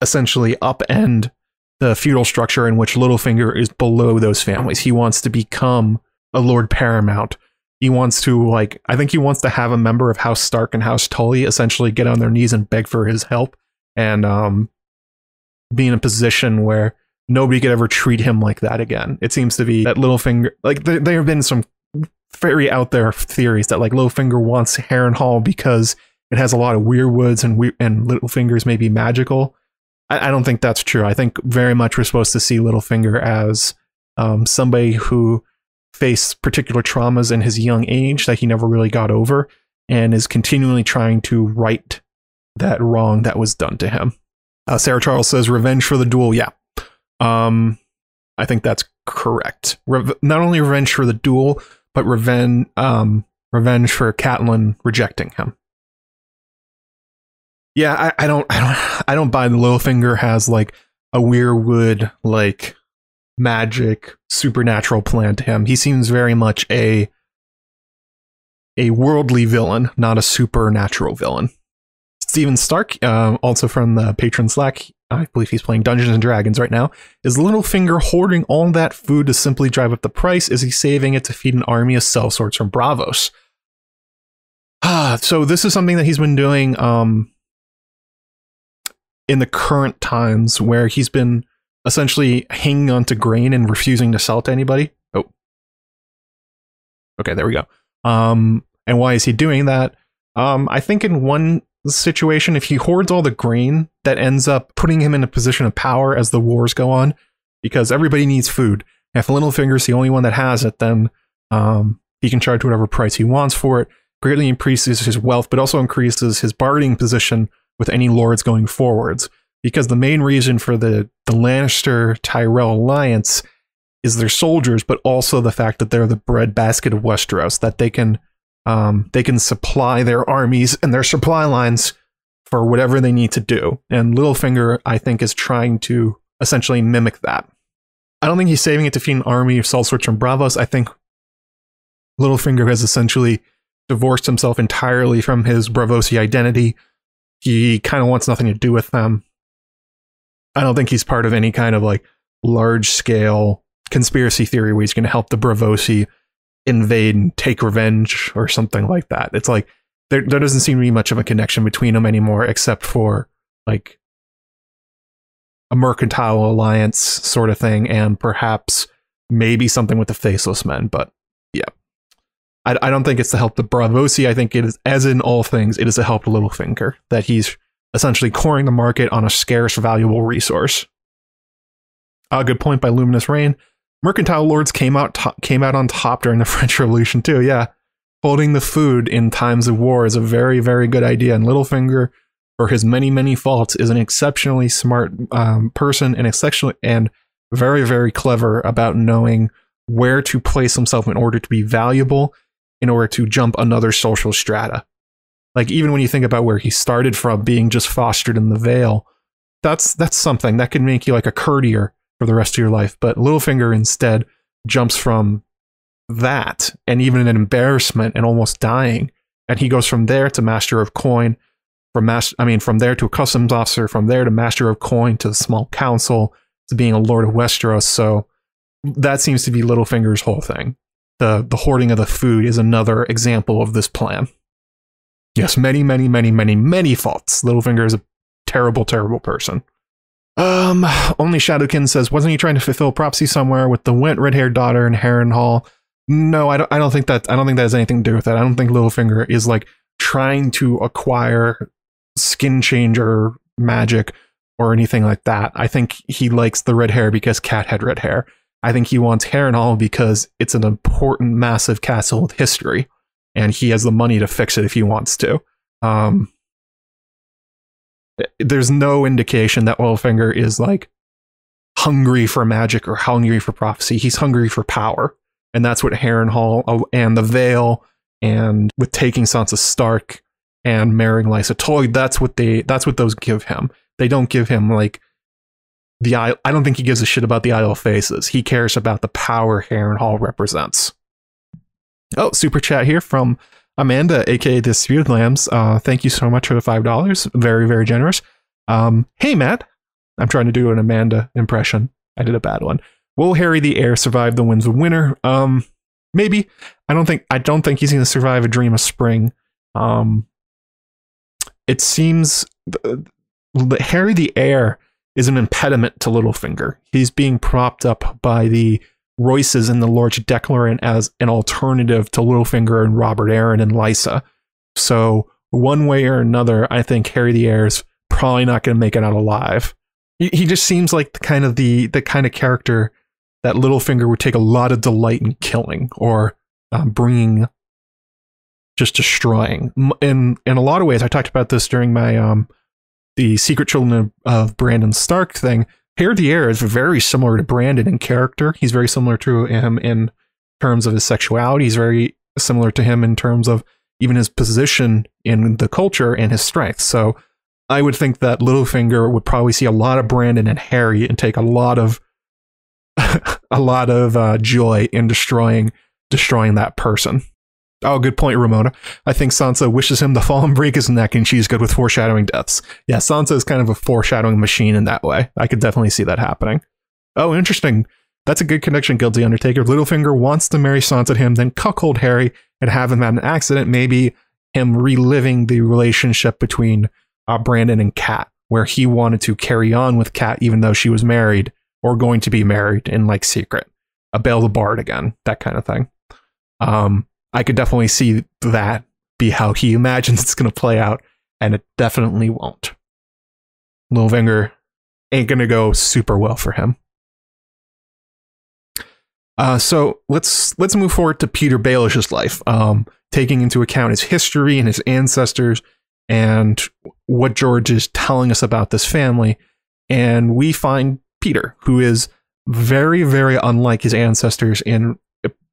essentially upend the feudal structure in which Littlefinger is below those families. He wants to become a Lord Paramount. He wants to like I think he wants to have a member of House Stark and House Tully essentially get on their knees and beg for his help and um be in a position where nobody could ever treat him like that again. It seems to be that Littlefinger like there, there have been some very out there theories that like Littlefinger wants Harrenhal because it has a lot of weirwoods and we- and Littlefingers may be magical I, I, don't think that's true. I think very much we're supposed to see Littlefinger as um, somebody who faced particular traumas in his young age that he never really got over and is continually trying to right that wrong that was done to him. Uh, Sarah Charles says, revenge for the duel. Yeah. Um, I think that's correct. Re- not only revenge for the duel, but revenge, um, revenge for Catelyn rejecting him yeah, I, I, don't, (laughs) I don't, I don't buy the Littlefinger has like a weirwood like magic supernatural plan to him. He seems very much a a worldly villain, not a supernatural villain. Steven Stark, uh, also from the Patron Slack, I believe he's playing Dungeons and Dragons right now. Is Littlefinger hoarding all that food to simply drive up the price? Is he saving it to feed an army of sellswords from Braavos? Ah, so this is something that he's been doing um, in the current times where he's been essentially hanging onto grain and refusing to sell to anybody. Oh. Okay, there we go. Um, and why is he doing that? Um, I think in one situation, if he hoards all the grain, that ends up putting him in a position of power as the wars go on, because everybody needs food. If Littlefinger's the only one that has it, then um, he can charge whatever price he wants for it. Greatly increases his wealth, but also increases his bargaining position with any lords going forwards. Because the main reason for the, the Lannister Tyrell alliance is their soldiers, but also the fact that they're the breadbasket of Westeros, that they can um, they can supply their armies and their supply lines for whatever they need to do. And Littlefinger, I think, is trying to essentially mimic that. I don't think he's saving it to feed an army of sellswords from Braavos. I think Littlefinger has essentially divorced himself entirely from his Braavosi identity. He kind of wants nothing to do with them. I don't think he's part of any kind of like large scale conspiracy theory where he's going to help the Braavosi invade and take revenge or something like that. It's like there there doesn't seem to be much of a connection between them anymore, except for like a mercantile alliance sort of thing, and perhaps maybe something with the faceless men. But yeah, I, I don't think it's to help the Braavosi. I think it is, as in all things, it is to help Littlefinger that he's essentially coring the market on a scarce, valuable resource. A good point by Luminous Rain mercantile lords came out came out on top during the (laughs) French Revolution too. Yeah, holding the food in times of war is a very very good idea. And Littlefinger, for his many many faults, is an exceptionally smart um, person and exceptionally and very very clever about knowing where to place himself in order to be valuable, in order to jump another social strata. Like even when you think about where he started from, being just fostered in the Vale, that's that's something that could make you like a courtier for the rest of your life. But Littlefinger instead jumps from that and even an embarrassment and almost dying. And he goes from there to Master of Coin, from master, I mean, from there to a customs officer, from there to Master of Coin to the small council to being a Lord of Westeros. So that seems to be Littlefinger's whole thing. The the hoarding of the food is another example of this plan. Yes, many, many, many, many, many faults. Littlefinger is a terrible, terrible person. Um, only Shadowkin says, wasn't he trying to fulfill prophecy somewhere with the Whent red-haired daughter in Harrenhal? No, I don't. I don't think that. I don't think that has anything to do with that. I don't think Littlefinger is like trying to acquire skin changer magic or anything like that. I think he likes the red hair because Cat had red hair. I think he wants Harrenhal because it's an important, massive castle with history, and he has the money to fix it if he wants to. Um, there's no indication that Littlefinger is like hungry for magic or hungry for prophecy. He's hungry for power. And that's what Harrenhal uh, and the Vale and with taking Sansa Stark and marrying Lysa Tully, that's what they that's what those give him. They don't give him like the I I don't think he gives a shit about the Isle of Faces. He cares about the power Harrenhal represents. Oh, super chat here from Amanda, aka Disputed Lambs, uh, thank you so much for the five dollars. Very, very generous. Um, hey Matt, I'm trying to do an Amanda impression. I did a bad one. Will Harry the Heir survive the winds of winter? Um, maybe. I don't think. I don't think he's going to survive a dream of spring. Um, it seems the, the Harry the Heir is an impediment to Littlefinger. He's being propped up by the Royces and the Lord Declarant as an alternative to Littlefinger and Robert Arryn and Lysa. So one way or another, I think Harry the Heir is probably not going to make it out alive. He, he just seems like the kind of the the kind of character that Littlefinger would take a lot of delight in killing or um, bringing, just destroying. In in a lot of ways, I talked about this during my um the Secret Children of, of Brandon Stark thing. Heir is very similar to Brandon in character. He's very similar to him in terms of his sexuality. He's very similar to him in terms of even his position in the culture and his strength. So I would think that Littlefinger would probably see a lot of Brandon and Harry and take a lot of (laughs) a lot of uh, joy in destroying destroying that person. Oh, good point, Ramona. I think Sansa wishes him to fall and break his neck, and she's good with foreshadowing deaths. Yeah, Sansa is kind of a foreshadowing machine in that way. I could definitely see that happening. Oh, interesting. That's a good connection, Guilty Undertaker. Littlefinger wants to marry Sansa to him, then cuckold Harry and have him have an accident. Maybe him reliving the relationship between uh, Brandon and Cat, where he wanted to carry on with Cat even though she was married or going to be married in like secret. A Bael the Bard again, that kind of thing. Um, I could definitely see that be how he (laughs) imagines it's going to play out, and it definitely won't. Littlefinger ain't going to go super well for him. Uh, so let's let's move forward to Petyr Baelish's life, um, taking into account his history and his ancestors and what George is telling us about this family. And we find Petyr, who is very, very unlike his ancestors in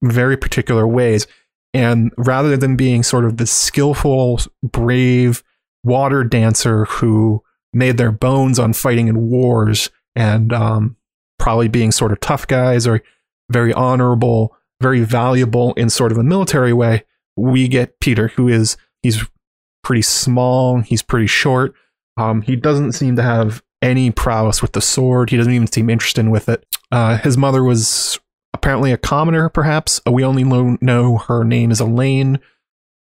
very particular ways. And rather than being sort of the skillful, brave water dancer who made their bones on fighting in wars and um, probably being sort of tough guys or very honorable, very valuable in sort of a military way, we get Petyr, who is he's pretty small, he's pretty short. Um, he doesn't seem to have any prowess with the sword. He doesn't even seem interested with it. Uh, his mother was apparently a commoner, perhaps. Uh, we only know her name is Alayne,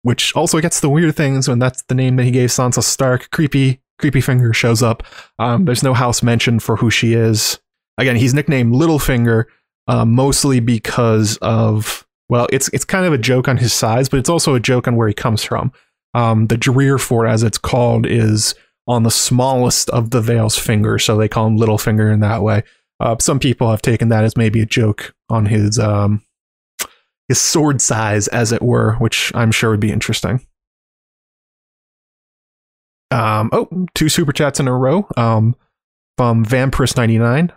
which also gets the weird things when that's the name that he gave Sansa Stark. Creepy, creepy finger shows up. Um, there's no house mentioned for who she is. Again, he's nicknamed Littlefinger, uh, mostly because of well, it's it's kind of a joke on his size, but it's also a joke on where he comes from. Um, the Drearfort, as it's called, is on the smallest of the Vale's fingers, so they call him Littlefinger in that way. Uh, some people have taken that as maybe a joke on his um, his sword size, as it were, which I'm sure would be interesting. Um, oh, two super chats in a row um, from Vampirus99.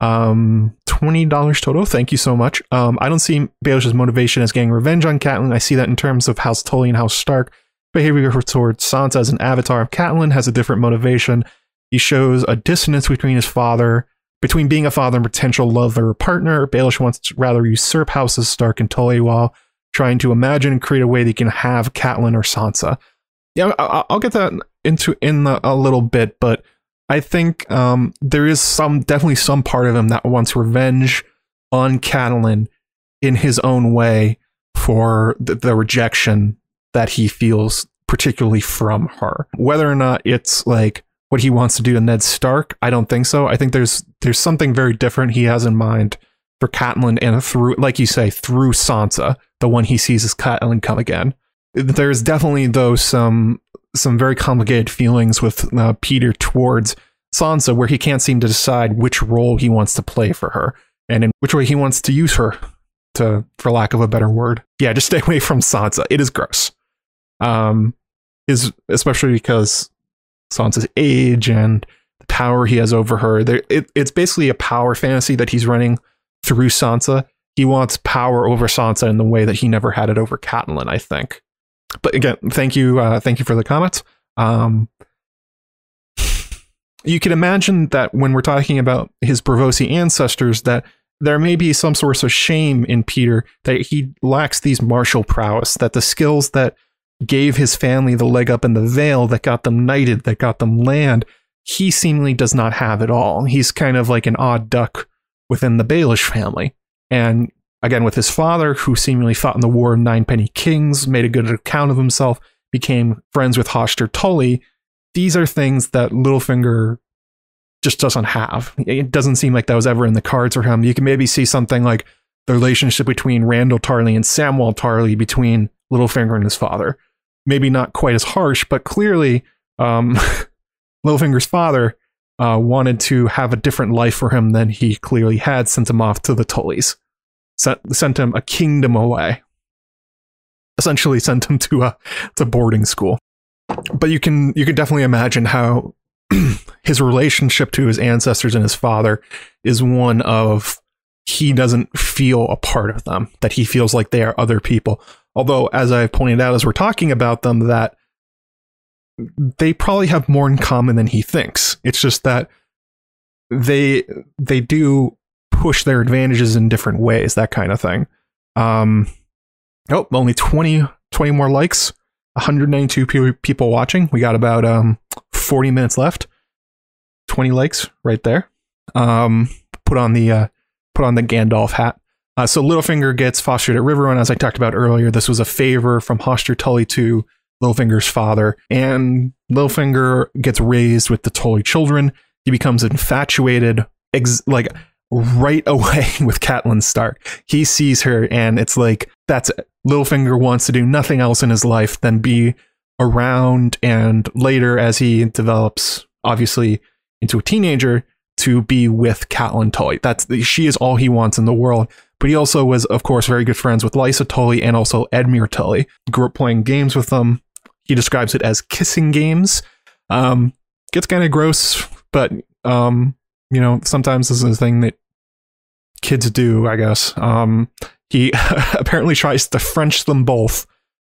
Um, twenty dollars total. Thank you so much. Um, I don't see Baelish's motivation as getting revenge on Catelyn. I see that in terms of House Tully and House Stark. Behavior towards Sansa as an avatar of Catelyn has a different motivation. He shows a dissonance between his father, between being a father and potential lover or partner. Baelish wants to rather usurp Houses Stark and Tully while trying to imagine and create a way that he can have Catelyn or Sansa. Yeah, I'll get that into in a little bit, but I think um, there is some definitely some part of him that wants revenge on Catelyn in his own way for the, the rejection that he feels particularly from her. Whether or not it's like what he wants to do to Ned Stark, I don't think so. I think there's there's something very different he has in mind for Catelyn and through like you say through Sansa, the one he sees as Catelyn come again. There's definitely though some some very complicated feelings with uh, Petyr towards Sansa, where he can't seem to decide which role he wants to play for her and in which way he wants to use her. To, for lack of a better word, yeah, just stay away from Sansa. It is gross. Um, is especially because Sansa's age and the power he has over her. There, it, it's basically a power fantasy that he's running through Sansa. He wants power over Sansa in the way that he never had it over Catelyn, I think but again, thank you, uh, thank you for the comments. Um, you can imagine that when we're talking about his Braavosi ancestors, that there may be some source of shame in Petyr that he lacks these martial prowess, that the skills that gave his family the leg up in the Vale, that got them knighted, that got them land, he seemingly does not have at all. He's kind of like an odd duck within the Baelish family. And Again, with his father, who seemingly fought in the War of Ninepenny Kings, made a good account of himself, became friends with Hoster Tully. These are things that Littlefinger just doesn't have. It doesn't seem like that was ever in the cards for him. You can maybe see something like the relationship between Randyll Tarly and Samwell Tarly between Littlefinger and his father. Maybe not quite as harsh, but clearly um, (laughs) Littlefinger's father uh, wanted to have a different life for him than he clearly had, sent him off to the Tullys sent, sent him a kingdom away. Essentially, sent him to a to boarding school. But you can you can definitely imagine how (clears throat) his relationship to his ancestors and his father is one of he doesn't feel a part of them, that he feels like they are other people. Although, as I've pointed out as we're talking about them, that they probably have more in common than he thinks. It's just that they they do push their advantages in different ways, that kind of thing. Um, Oh, only 20, 20 more likes. 192 pe- people watching. We got about um 40 minutes left. 20 likes right there. Um, put on the uh, put on the Gandalf hat. Uh, so Littlefinger gets fostered at Riverrun, as I talked about earlier. This was a favor from Hoster Tully to Littlefinger's father, and Littlefinger gets raised with the Tully children. He becomes infatuated, ex- like right (laughs) away with Catelyn Stark. He sees her, and it's like that's it. Littlefinger wants to do nothing else in his life than be around, and later, as he develops, obviously into a teenager, to be with Catelyn Tully. That's she is all he wants in the world. But he also was, of course, very good friends with Lysa Tully and also Edmure Tully. Grew up playing games with them. He describes it as kissing games. Um, gets kind of gross, but um, you know, sometimes this is a thing that kids do, I guess. Um, he (laughs) apparently tries to French them both.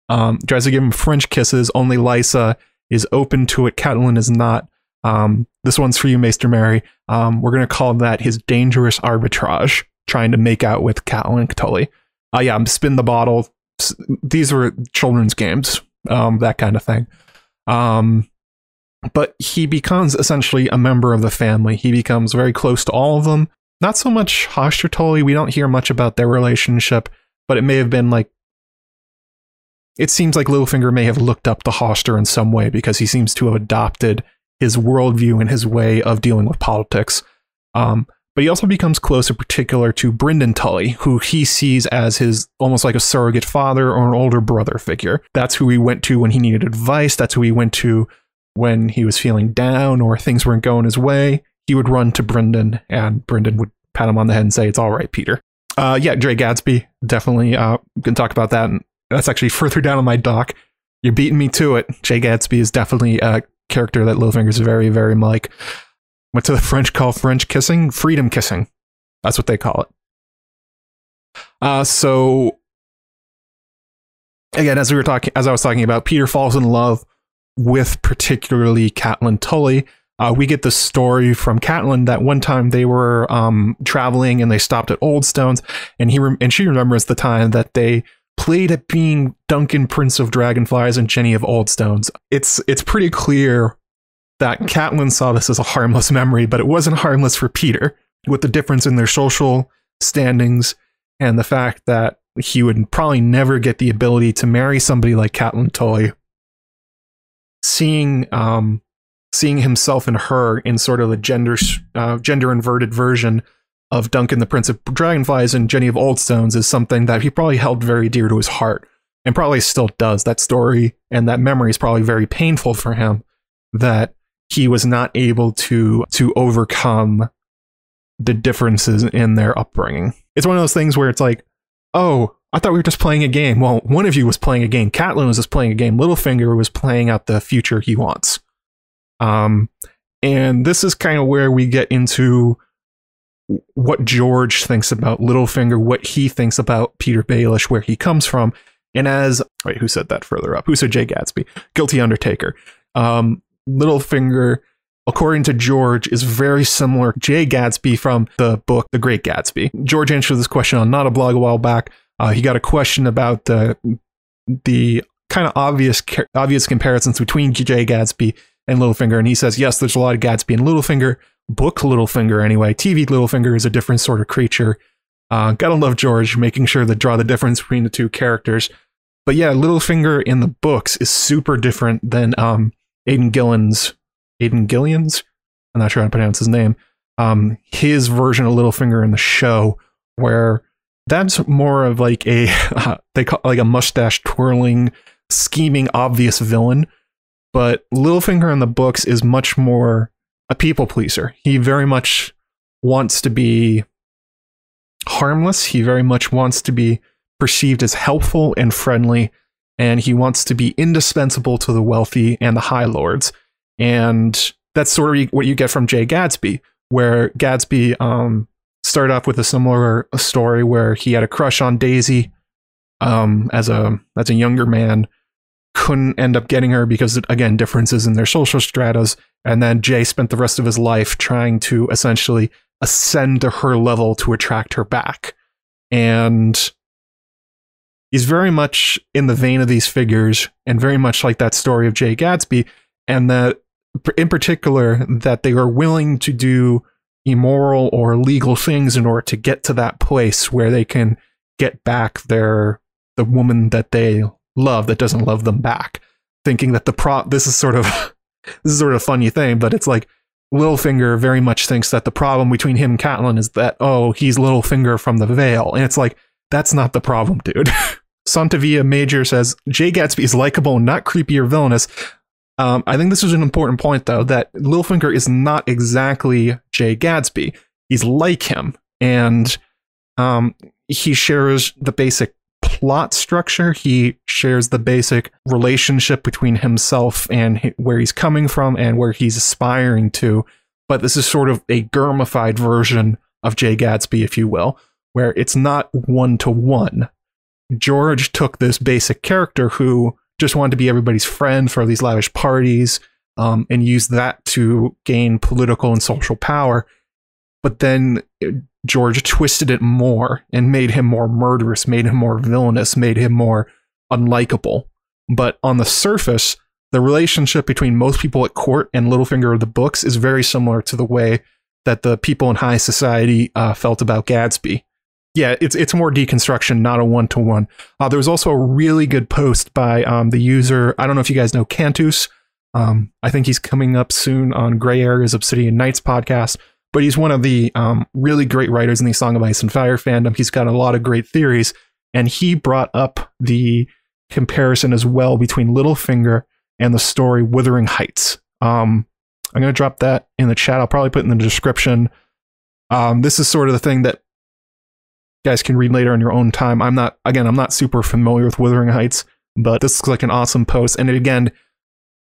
Um, tries to give them French kisses. Only Lysa is open to it. Catelyn is not. Um, this one's for you, Maester Mary. Um, we're gonna call that his dangerous arbitrage, trying to make out with Catelyn Tully. Uh, yeah, I'm spin the bottle. These were children's games, um, that kind of thing. Um, but he becomes essentially a member of the family. He becomes very close to all of them. Not so much Hoster Tully. We don't hear much about their relationship, but it may have been like. It seems like Littlefinger may have looked up to Hoster in some way because he seems to have adopted his worldview and his way of dealing with politics. Um, but he also becomes close in particular to Brynden Tully, who he sees as his almost like a surrogate father or an older brother figure. That's who he went to when he needed advice. That's who he went to when he was feeling down or things weren't going his way. He would run to Brynden, and Brynden would pat him on the head and say, "It's all right, Petyr." Uh, yeah, Dre Gatsby definitely. Uh, can talk about that, and that's actually (laughs) further down on my doc. You're beating me to it. Jay Gatsby is definitely a character that Littlefinger's very, very like. What do the French call French kissing? Freedom kissing. That's what they call it. Uh, so again, as we were talking, as I was talking about, Petyr falls in love with particularly Catelyn Tully. Uh, we get the story from Catelyn that one time they were um, traveling and they stopped at Old Stones, and he rem- and she remembers the time that they played at being Duncan Prince of Dragonflies and Jenny of Old Stones. It's it's pretty clear that Catelyn saw this as a harmless memory, but it wasn't harmless for Petyr, with the difference in their social standings and the fact that he would probably never get the ability to marry somebody like Catelyn Tully. Seeing um, seeing himself and her in sort of a gender uh, gender inverted version of Duncan the Prince of Dragonflies and Jenny of Old Stones is something that he probably held very dear to his heart and probably still does. That story and that memory is probably very painful for him that he was not able to to overcome the differences in their upbringing. It's one of those things where it's like, oh, I thought we were just playing a game. Well, one of you was playing a game. Catelyn was just playing a game. Littlefinger was playing out the future he wants. Um, and this is kind of where we get into what George thinks about Littlefinger, what he thinks about Petyr Baelish, where he comes from. And as wait, who said that further up? Who said Jay Gatsby? Guilty Undertaker. Um, Littlefinger, according to George, is very similar Jay Gatsby from the book The Great Gatsby. George answered this question on not a blog a while back. Uh, he got a question about the the kind of obvious obvious comparisons between Jay Gatsby and Littlefinger, and he says yes, there's a lot of Gatsby and Littlefinger. Book Littlefinger anyway. TV Littlefinger is a different sort of creature. Uh, gotta love George making sure to draw the difference between the two characters. But yeah, Littlefinger in the books is super different than um, Aidan Gillen's Aiden Gillian's. I'm not sure how to pronounce his name. Um, his version of Littlefinger in the show, where that's more of like a uh, (laughs) they call like a mustache twirling, scheming, obvious villain. But Littlefinger in the books is much more a people pleaser. He very much wants to be harmless. He very much wants to be perceived as helpful and friendly, and he wants to be indispensable to the wealthy and the high lords. And that's sort of what you get from Jay Gatsby, where Gatsby um, started off with a similar story where he had a crush on Daisy um, as a as a younger man, couldn't end up getting her because again differences in their social stratas, and then Jay spent the rest of his life trying to essentially ascend to her level to attract her back, and he's very much in the vein of these figures and very much like that story of Jay Gatsby, and that in particular that they are willing to do immoral or illegal things in order to get to that place where they can get back their the woman that they love that doesn't love them back. Thinking that the pro this is sort of (laughs) this is sort of a funny thing but it's like Littlefinger very much thinks that the problem between him and Catelyn is that oh he's Littlefinger from the Vale and it's like that's not the problem dude (laughs) Santavia Major says Jay Gatsby is likable not creepy or villainous um, I think this is an important point, though, that Littlefinger is not exactly Jay Gatsby. He's like him, and um, he shares the basic plot structure. He shares the basic relationship between himself and where he's coming from and where he's aspiring to. But this is sort of a germified version of Jay Gatsby, if you will, where it's not one to one. George took this basic character who just wanted to be everybody's friend for these lavish parties um, and use that to gain political and social power. But then uh, George twisted it more and made him more murderous, made him more villainous, made him more unlikable. But on the surface, the relationship between most people at court and Littlefinger of the books is very similar to the way that the people in high society uh, felt about Gatsby yeah, it's it's more deconstruction, not a one to one. There was also a really good post by um, the user. I don't know if you guys know Cantus. Um, I think he's coming up soon on Gray Areas Obsidian Knights podcast. But he's one of the um, really great writers in the Song of Ice and Fire fandom. He's got a lot of great theories, and he brought up the comparison as well between Littlefinger and the story Wuthering Heights. Um, I'm going to drop that in the chat. I'll probably put in the description. Um, this is sort of the thing that guys can read later on your own time. I'm not, again, I'm not super familiar with Wuthering Heights, but this looks like an awesome post. And again,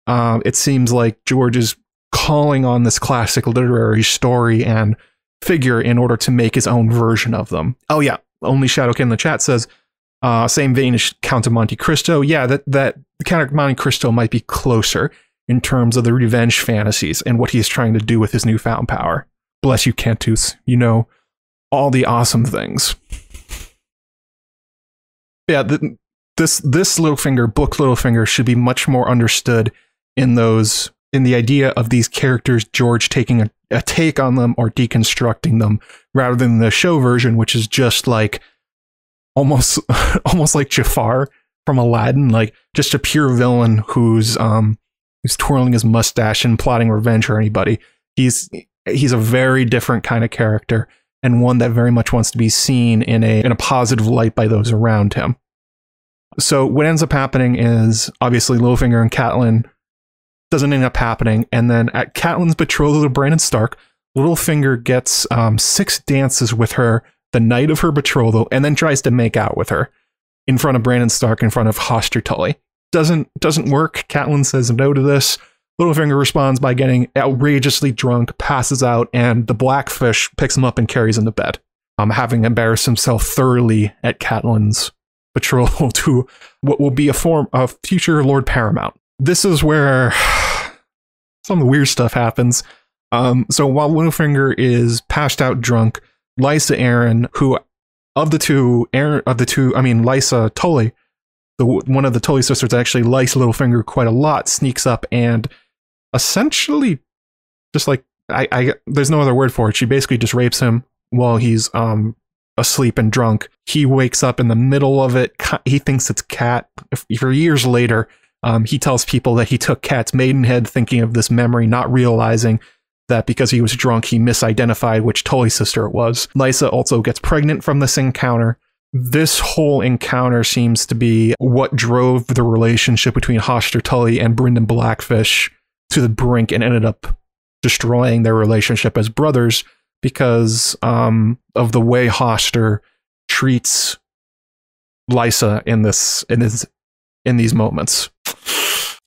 uh, it seems like George is calling on this classic literary story and figure in order to make his own version of them. Oh yeah, only Shadowkin in the chat says, uh, same vein as Count of Monte Cristo. Yeah, that that Count of Monte Cristo might be closer in terms of the revenge fantasies and what he is trying to do with his newfound power. Bless you, Cantus. You know all the awesome things. Yeah, the, this this Littlefinger book Littlefinger should be much more understood in those in the idea of these characters George taking a, a take on them or deconstructing them rather than the show version which is just like almost (laughs) almost like Jafar from Aladdin like just a pure villain who's um who's twirling his mustache and plotting revenge for anybody he's he's a very different kind of character and one that very much wants to be seen in a in a positive light by those around him. So what ends up happening is obviously Littlefinger and Catelyn doesn't end up happening, and then at Catelyn's betrothal to Brandon Stark, Littlefinger gets um, six dances with her the night of her betrothal, and then tries to make out with her in front of Brandon Stark, in front of Hoster Tully. Doesn't doesn't work. Catelyn says no to this. Littlefinger responds by getting outrageously drunk, passes out, and the Blackfish picks him up and carries him to bed, um, having embarrassed himself thoroughly at Catelyn's betrothal (laughs) to what will be a form of future Lord Paramount. This is where (sighs) some of the weird stuff happens. Um, so while Littlefinger is passed out drunk, Lysa Arryn, who of the two, Arryn, of the two, I mean Lysa Tully, the one of the Tully sisters actually likes Littlefinger quite a lot, sneaks up and essentially just like I, I there's no other word for it. She basically just rapes him while he's um asleep and drunk. He wakes up in the middle of it. He thinks it's Cat. For years later, um, he tells people that he took Cat's maidenhead, thinking of this memory, not realizing that because he was drunk, he misidentified which Tully sister it was. Lysa also gets pregnant from this encounter. This whole encounter seems to be what drove the relationship between Hoster Tully and Brynden Blackfish to the brink and ended up destroying their relationship as brothers because um, of the way Hoster treats Lysa in this in this in these moments.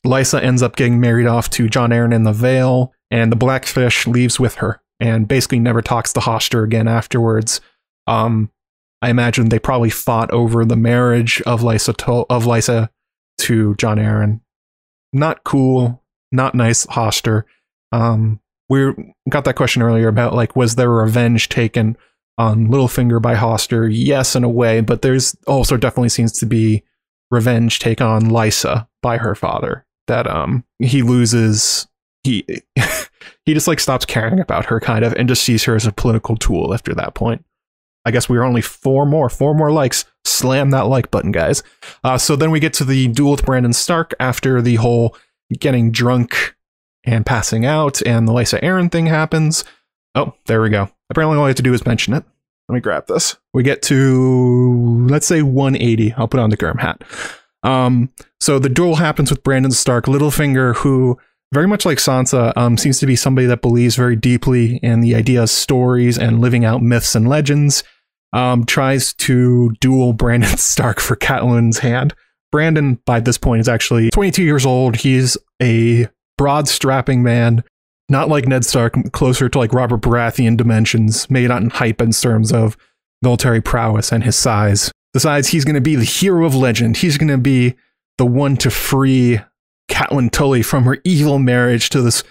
Lysa ends up getting married off to Jon Arryn in the Vale, and the Blackfish leaves with her and basically never talks to Hoster again afterwards. Um, I imagine they probably fought over the marriage of Lysa to, of Lysa to Jon Arryn. Not cool, not nice Hoster. Um, we got that question earlier about like was there revenge taken on Littlefinger by Hoster. Yes, in a way, but there's also definitely seems to be revenge take on Lysa by her father. That um he loses he (laughs) he just like stops caring about her kind of and just sees her as a political tool after that point. I guess we are only four more, four more likes. Slam that like button, guys. Uh, so then we get to the duel with Brandon Stark after the whole getting drunk and passing out and the Lysa Arryn thing happens. Oh, there we go. Apparently, all I have to do is mention it. Let me grab this. We get to, let's say 180. I'll put on the Gurm hat. Um, so the duel happens with Brandon Stark, Littlefinger, who very much like Sansa, um, seems to be somebody that believes very deeply in the idea of stories and living out myths and legends. Um, tries to duel (laughs) Brandon Stark for Catelyn's hand. Brandon, by this point, is actually 22 years old. He's a broad, strapping man, not like Ned Stark, closer to like Robert Baratheon dimensions, made on hype in terms of military prowess and his size. Besides, he's going to be the hero of legend. He's going to be the one to free Catelyn Tully from her evil marriage to this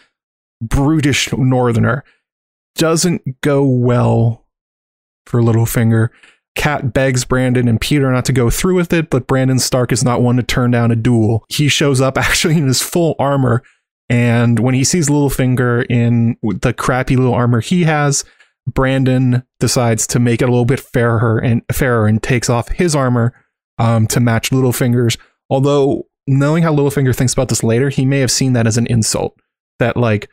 brutish northerner. Doesn't go well for Littlefinger. Cat begs Brandon and Petyr not to go through with it, but Brandon Stark is not one to turn down a duel. He shows up (laughs) actually in his full armor, and when he sees Littlefinger in the crappy little armor he has, Brandon decides to make it a little bit fairer and fairer and takes off his armor um, to match Littlefinger's. Although knowing how Littlefinger thinks about this later, he may have seen that as an insult. That like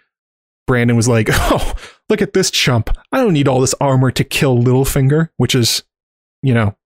Brandon was like, (laughs) "Oh, look at this chump! I don't need all this armor to kill Littlefinger," which is, you know,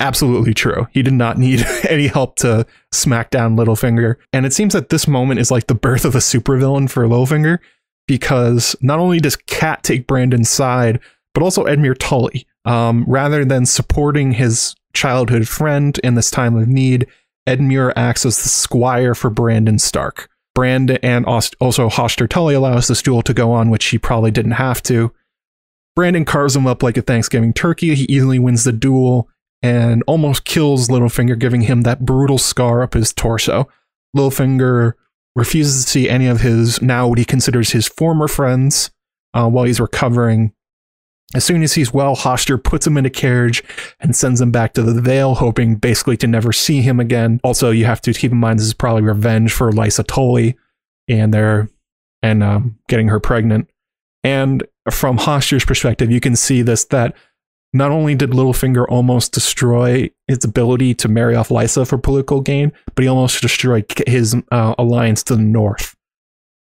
absolutely true. He did not need (laughs) any help to smack down Littlefinger, and it seems that this moment is like the birth of a supervillain for Littlefinger because not only does Cat take Brandon's side, but also Edmure Tully. Um, rather than supporting his childhood friend in this time of need, Edmure acts as the squire for Brandon Stark. Brand and also Hoster Tully allows this duel to go on, which he probably didn't have to. Brandon carves him up like a Thanksgiving turkey. He easily wins the duel and almost kills Littlefinger, giving him that brutal scar up his torso. Littlefinger refuses to see any of his now what he considers his former friends uh, while he's recovering as soon as he's well, Hoster puts him in a carriage and sends him back to the Vale, hoping basically to never see him again. Also, you have to keep in mind this is probably revenge for Lysa Tully and their and um, getting her pregnant. And from Hoster's perspective, you can see this that not only did Littlefinger almost destroy his ability to marry off Lysa for political gain, but he almost destroyed his uh, alliance to the north.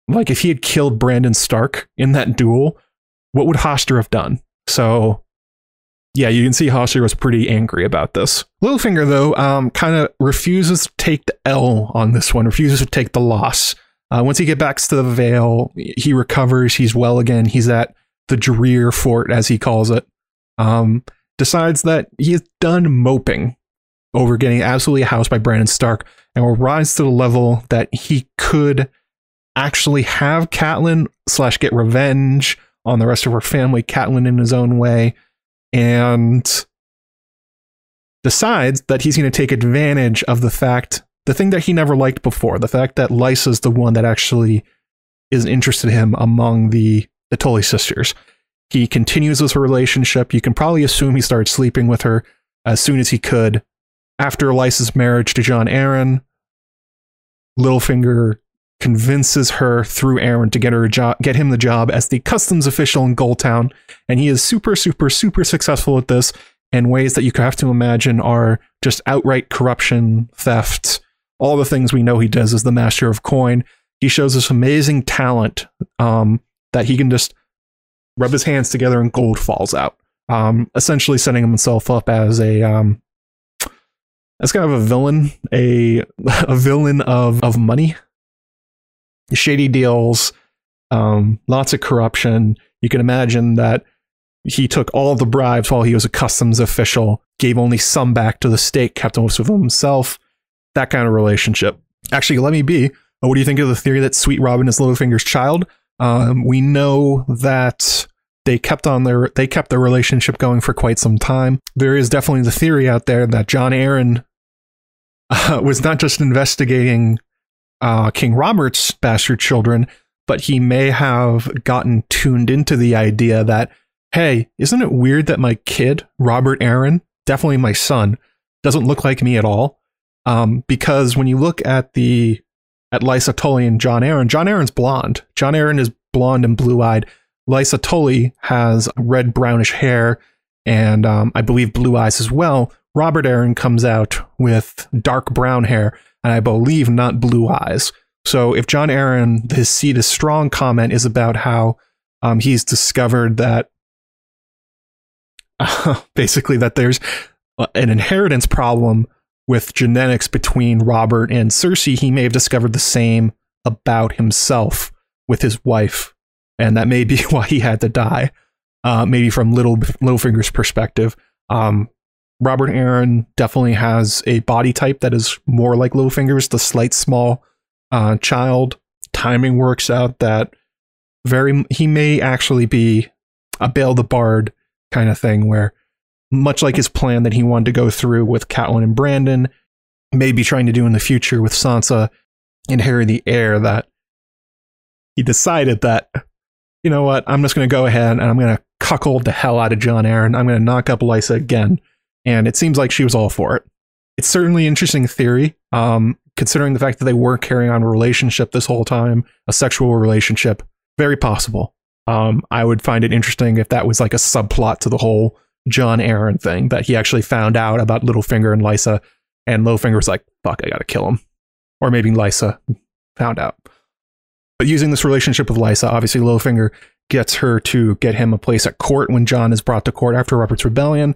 Like if he had killed Brandon Stark in that duel, what would Hoster have done? So, yeah, you can see Hoster was pretty angry about this. Littlefinger, though, um, kind of refuses to take the L on this one, refuses to take the loss. Uh, once he gets back to the Vale, he recovers. He's well again. He's at the Drearfort, as he calls it. Um, decides that he is done moping over getting absolutely housed by Brandon Stark and will rise to the level that he could actually have Catelyn slash get revenge on the rest of her family, Catelyn in his own way, and decides that he's going to take advantage of the fact, the thing that he never liked before, the fact that Lysa's the one that actually is interested in him among the, the Tully sisters. He continues this relationship. You can probably assume he started sleeping with her as soon as he could. After Lysa's marriage to Jon Arryn, Littlefinger convinces her through Arryn to get her a job, get him the job as the customs official in Gulltown, and he is super, super, super successful at this in ways that you have to imagine are just outright corruption, theft, all the things we know he does as the master of coin. He shows this amazing talent um, that he can just rub his hands together and gold falls out. Um, essentially setting himself up as a um, as kind of a villain, a (laughs) a villain of of money shady deals, um, lots of corruption. You can imagine that he took all the bribes while he was a customs official, gave only some back to the state, kept most of them himself. That kind of relationship. Actually, let me be. What do you think of the theory that Sweet Robin is Littlefinger's child? Um, we know that they kept on their they kept their relationship going for quite some time. There is definitely the theory out there that Jon Arryn uh, was not just investigating uh, King Robert's bastard children, but he may have gotten tuned into the idea that hey, isn't it weird that my kid, Robert Arryn, definitely my son, doesn't look like me at all? Um, because when you look at the at Lysa Tully and Jon Arryn, Jon Arryn's blonde. Jon Arryn is blonde and blue eyed. Lysa Tully has red brownish hair and um, I believe blue eyes as well. Robert Arryn comes out with dark brown hair and I believe not blue eyes. So if Jon Arryn, his seed is strong comment is about how um, he's discovered that uh, (laughs) basically that there's an inheritance problem with genetics between Robert and Cersei, he may have discovered the same about himself with his wife, and that may be (laughs) why he had to die. Uh, maybe from Little Littlefinger's perspective, um, Robert Arryn definitely has a body type that is more like Littlefinger's, the slight small uh, child. Timing works out that very he may actually be a Bael the Bard kind of thing, where much like his plan that he wanted to go through with Catelyn and Brandon, maybe trying to do in the future with Sansa and Harry the Heir, that he decided that, you know what, I'm just going to go ahead and I'm going to cuckold the hell out of Jon Arryn. I'm going to knock up Lysa again. And it seems like she was all for it. It's certainly interesting theory, um, considering the fact that they were carrying on a relationship this whole time, a sexual relationship. Very possible. Um, I would find it interesting if that was like a subplot to the whole Jon Arryn thing that he actually found out about Littlefinger and Lysa, and Littlefinger was like, "Fuck, I gotta kill him," or maybe Lysa found out. But using this relationship with Lysa, obviously Littlefinger gets her to get him a place at court when Jon is brought to court after Robert's rebellion,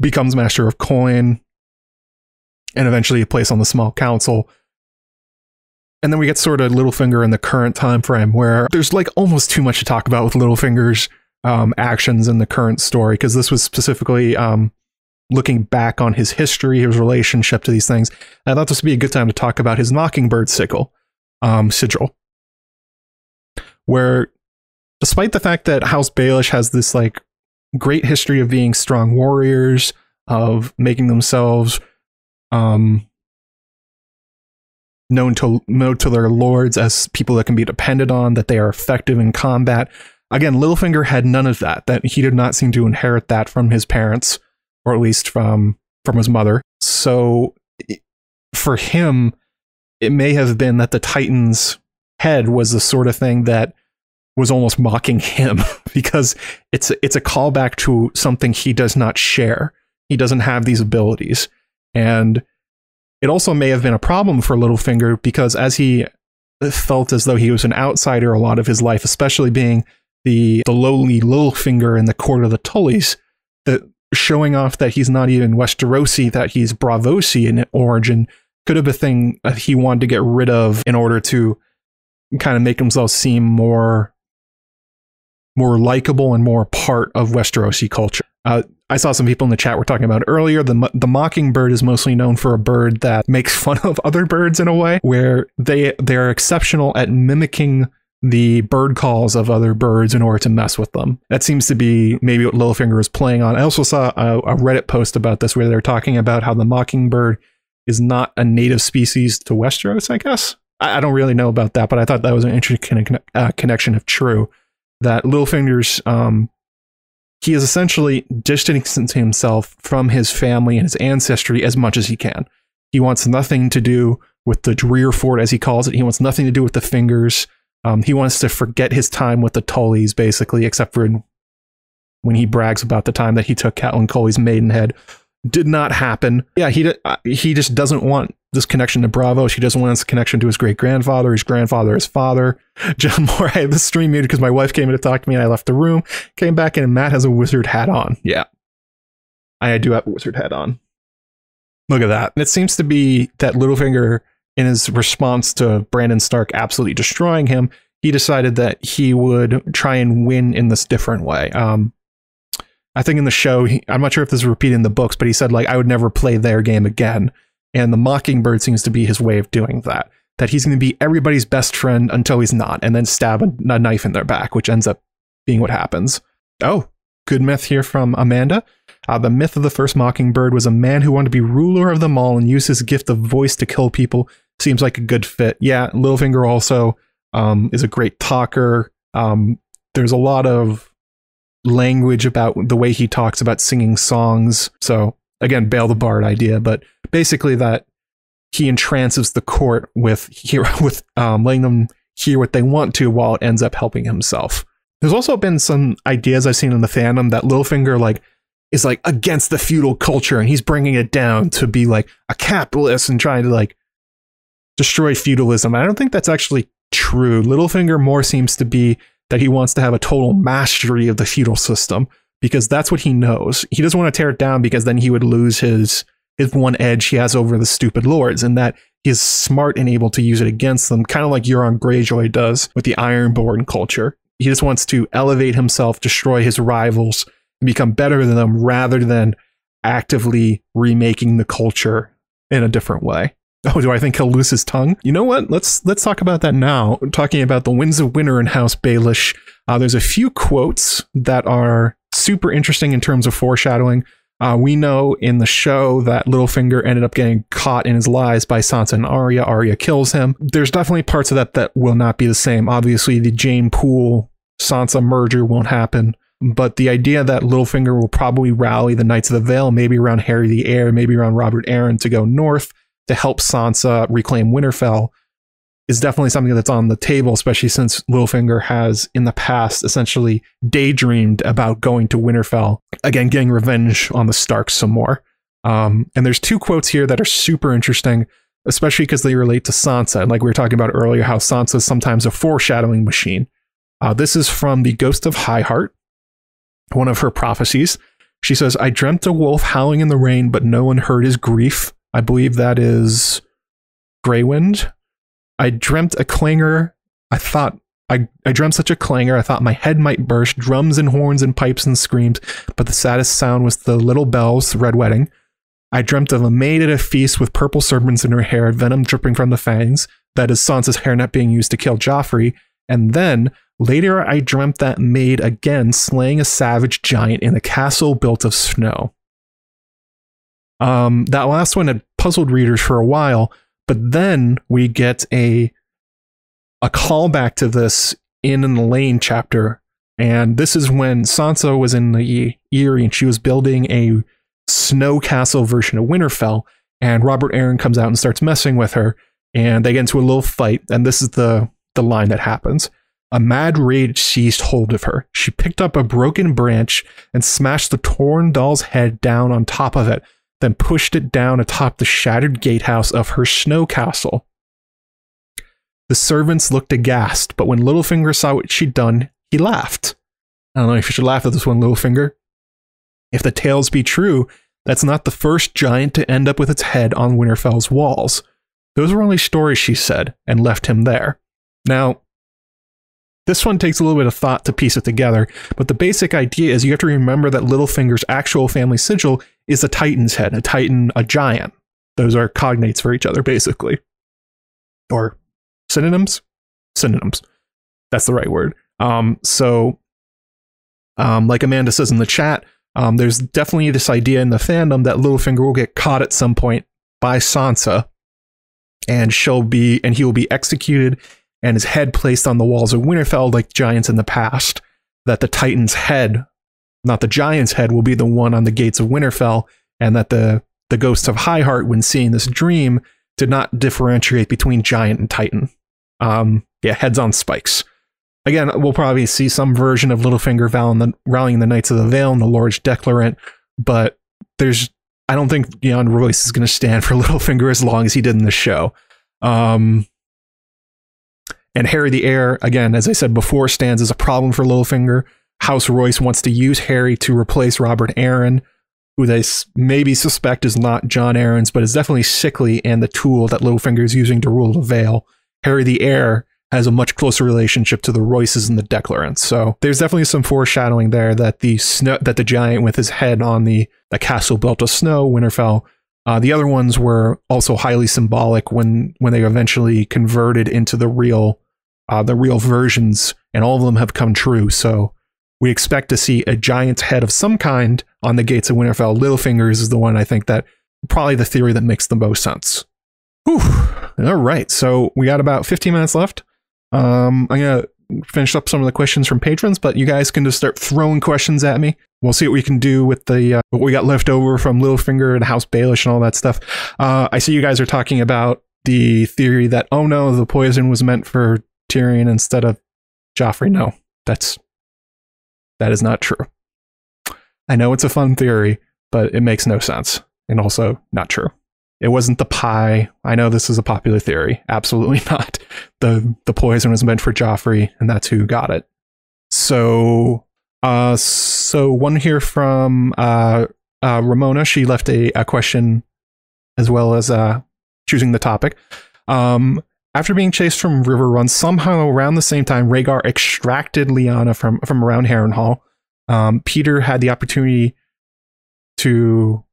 becomes master of coin, and eventually a place on the small council. And then we get sort of Littlefinger in the current time frame where there's like almost too much to talk about with Littlefinger's um, actions in the current story because this was specifically um, looking back on his history, his relationship to these things. I thought this would be a good time to talk about his Mockingbird sickle, um, sigil, where despite the fact that House Baelish has this like great history of being strong warriors, of making themselves um, known to known to their lords as people that can be depended on, that they are effective in combat. Again, Littlefinger had none of that. That he did not seem to inherit that from his parents, or at least from from his mother. So for him, it may have been that the Titan's head was the sort of thing that was almost mocking him (laughs) because it's it's a callback to something he does not share. He doesn't have these abilities. And it also may have been a problem for Littlefinger because as he felt as though he was an outsider a lot of his life, especially being the the lowly Littlefinger in the court of the Tullys, that showing off that he's not even Westerosi, that he's Braavosi in origin, could have been a thing that he wanted to get rid of in order to kind of make himself seem more more likable and more part of Westerosi culture. Uh, I saw some people in the chat were talking about earlier. The the mockingbird is mostly known for a bird that makes (laughs) fun of other birds in a way, where they they are exceptional at mimicking the bird calls of other birds in order to mess with them. That seems to be maybe what Littlefinger is playing on. I also saw a, a Reddit post about this where they're talking about how the mockingbird is not a native species to Westeros. I guess I, I don't really know about that, but I thought that was an interesting uh, connection of true. That Littlefinger's um, he is essentially distancing himself from his family and his ancestry as much as he can. He wants nothing to do with the Drearfort, as he calls it. He wants nothing to do with the fingers. Um, he wants to forget his time with the Tullys, basically, except for when he brags about the time that he took Catelyn Tully's Maidenhead. Did not happen. Yeah, he uh, he just doesn't want this connection to Braavos. He doesn't want this connection to his great grandfather, his grandfather, his father. (laughs) John Moore, I had the stream muted because my wife came in to talk to me and I left the room. Came back in and Matt has a wizard hat on. Yeah. I do have a wizard hat on. Look at that. And it seems to be that Littlefinger, in his response to Brandon Stark absolutely destroying him, he decided that he would try and win in this different way. Um, I think in the show, he, I'm not sure if this is repeated in the books, but he said like I would never play their game again. And the Mockingbird seems to be his way of doing that. That he's going to be everybody's best friend until he's not, and then stab a, a knife in their back, which ends up being what happens. Oh, good myth here from Amanda. Uh, the myth of the first Mockingbird was a man who wanted to be ruler of them all and use his gift of voice to kill people. Seems like a good fit. Yeah, Littlefinger also um, is a great talker. Um, there's a lot of language about the way he talks about singing songs. So again, Bael the Bard idea, but basically that he entrances the court with hear (laughs) with um, letting them hear what they want to while it ends up helping himself. There's also been some ideas I've seen in the fandom that Littlefinger like is like against the feudal culture and he's bringing it down to be like a capitalist and trying to like destroy feudalism. I don't think that's actually true. Littlefinger more seems to be that he wants to have a total mastery of the feudal system because that's what he knows. He doesn't want to tear it down because then he would lose his his one edge he has over the stupid lords, and that he's smart and able to use it against them, kind of like Euron Greyjoy does with the Ironborn culture. He just wants to elevate himself, destroy his rivals, and become better than them rather than actively remaking the culture in a different way. (laughs) Oh, do I think he'll lose his tongue? You know what? Let's let's talk about that now. talking about the Winds of Winter in House Baelish. Uh, there's a few quotes that are super interesting in terms of foreshadowing. Uh, we know in the show that Littlefinger ended up getting caught in his lies by Sansa and Arya. Arya kills him. There's definitely parts of that that will not be the same. Obviously, the Jeyne Poole Sansa merger won't happen. But the idea that Littlefinger will probably rally the Knights of the Vale, maybe around Harry the Heir, maybe around Robert Arryn to go north, to help Sansa reclaim Winterfell is definitely something that's on the table, especially since Littlefinger has in the past essentially daydreamed about going to Winterfell, again, getting revenge on the Starks some more. Um, and there's two quotes here that are super interesting, especially because they relate to Sansa. And like we were talking about earlier, how Sansa is sometimes a foreshadowing machine. Uh, this is from the Ghost of High Heart, one of her prophecies. She says, I dreamt a wolf howling in the rain, but no one heard his grief. I believe that is Greywind. I dreamt a clangor. I thought I, I dreamt such a clangor. I thought my head might burst, drums and horns and pipes and screams, but the saddest sound was the little bells, red wedding. I dreamt of a maid at a feast with purple serpents in her hair, venom dripping from the fangs. That is Sansa's hairnet being used to kill Joffrey. And then later I dreamt that maid again slaying a savage giant in a castle built of snow. Um, that last one had puzzled readers for a while, but then we get a a callback to this in the Alayne chapter, and this is when Sansa was in the Eyrie and she was building a snow castle version of Winterfell, and Robert Arryn comes out and starts messing with her, and they get into a little fight, and this is the the line that happens. A mad rage seized hold of her. She picked up a broken branch and smashed the torn doll's head down on top of it, then pushed it down atop the shattered gatehouse of her snow castle. The servants looked aghast, but when Littlefinger saw what she'd done, he laughed. I don't know if you should laugh at this one, Littlefinger. If the tales be true, that's not the first giant to end up with its head on Winterfell's walls. Those were only stories, she said, and left him there. Now, this one takes a little bit of thought to piece it together, but the basic idea is you have to remember that Littlefinger's actual family sigil is a Titan's head, a Titan, a giant. Those are cognates for each other, basically. Or synonyms? Synonyms. That's the right word. Um, so, um, like Amanda says in the chat, um, there's definitely this idea in the fandom that Littlefinger will get caught at some point by Sansa, and she'll be, and he will be executed and his head placed on the walls of Winterfell like giants in the past, that the Titan's head, not the giant's head, will be the one on the gates of Winterfell, and that the, the ghost of Highheart, when seeing this dream, did not differentiate between giant and Titan. Um, yeah, heads on spikes. Again, we'll probably see some version of Littlefinger the, rallying the Knights of the Vale and the Lord's Declarant, but there's I don't think Yohn Royce is going to stand for (laughs) Littlefinger as long as he did in the show. Um, and Harry the Heir, again, as I said before, stands as a problem for Littlefinger. House Royce wants to use Harry to replace Robert Arryn, who they maybe suspect is not Jon Arryn's, but is definitely sickly and the tool that Littlefinger is using to rule the Vale. Harry the Heir has a much closer relationship to the Royces and the Declarants. So there's definitely some foreshadowing there that the snow, that the giant with his head on the, the castle built of snow, Winterfell, uh, the other ones were also highly symbolic when when they eventually converted into the real uh, the real versions, and all of them have come true. So we expect to see a giant's head of some kind on the gates of Winterfell. Littlefingers is the one I think that probably the theory that makes the most sense. Whew. All right, so we got about 15 minutes left. Um, I'm gonna finish up some of the questions from patrons, but you guys can just start throwing questions at me. We'll see what we can do with the uh, what we got left over from Littlefinger and House Baelish and all that stuff. Uh, I see you guys are talking about the theory that oh no, the poison was meant for Tyrion instead of Joffrey. No, that's that is not true. I know it's a fun theory, but it makes no sense and also not true. It wasn't the pie. I know this is a popular theory. Absolutely (laughs) not. The the poison was meant for Joffrey, and that's who got it. So uh so one here from uh, uh Ramona, she left a, a question as well as uh choosing the topic. Um after being chased from Riverrun, somehow around the same time, Rhaegar extracted Lyanna from from around Harrenhal. Um, Petyr had the opportunity to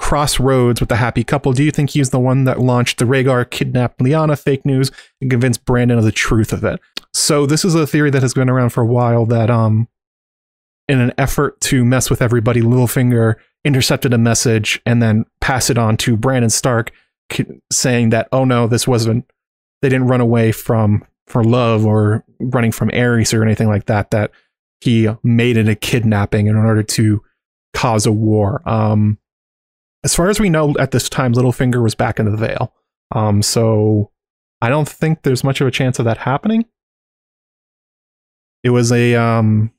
cross roads with the happy couple. Do you think he's the one that launched the Rhaegar kidnapped Lyanna fake news and convinced Brandon of the truth of it? So this is a theory that has been around for a while that um in an effort to mess with everybody, Littlefinger intercepted a message and then passed it on to Brandon Stark saying that oh no, this wasn't they didn't run away from for love or running from Aerys or anything like that that he made it a kidnapping in order to cause a war. Um, as far as we know, at this time, Littlefinger was back in the Vale. Um, so I don't think there's much of a chance of that happening. It was a um,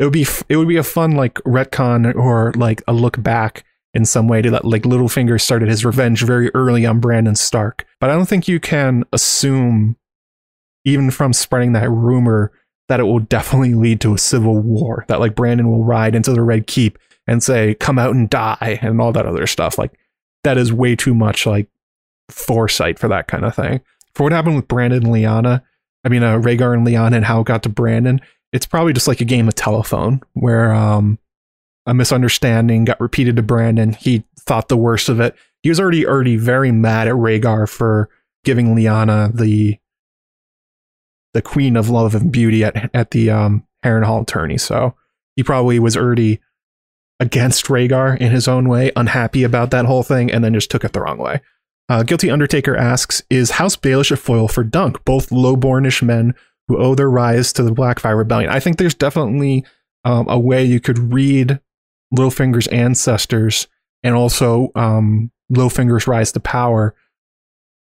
it would be it would be a fun like retcon or like a look back in some way to that like Littlefinger started his revenge very early on Brandon Stark. But I don't think you can assume, even from spreading that rumor, that it will definitely lead to a civil war. That like Brandon will ride into the Red Keep and say, "Come out and die," and all that other stuff. Like that is way too much like foresight for that kind of thing. For what happened with Brandon and Lyanna, I mean, uh, Rhaegar and Lyanna, and how it got to Brandon. It's probably just like a game of telephone where um, a misunderstanding got repeated to Brandon. He thought the worst of it. He was already already very mad at Rhaegar for giving Lyanna the the queen of love and beauty at at the um Harrenhal tourney. So he probably was already against Rhaegar in his own way, unhappy about that whole thing, and then just took it the wrong way. Uh, Guilty Undertaker asks, is House Baelish a foil for Dunk, both lowbornish men who owe their rise to the Blackfyre Rebellion? I think there's definitely um, a way you could read Littlefinger's ancestors and also um, Littlefinger's rise to power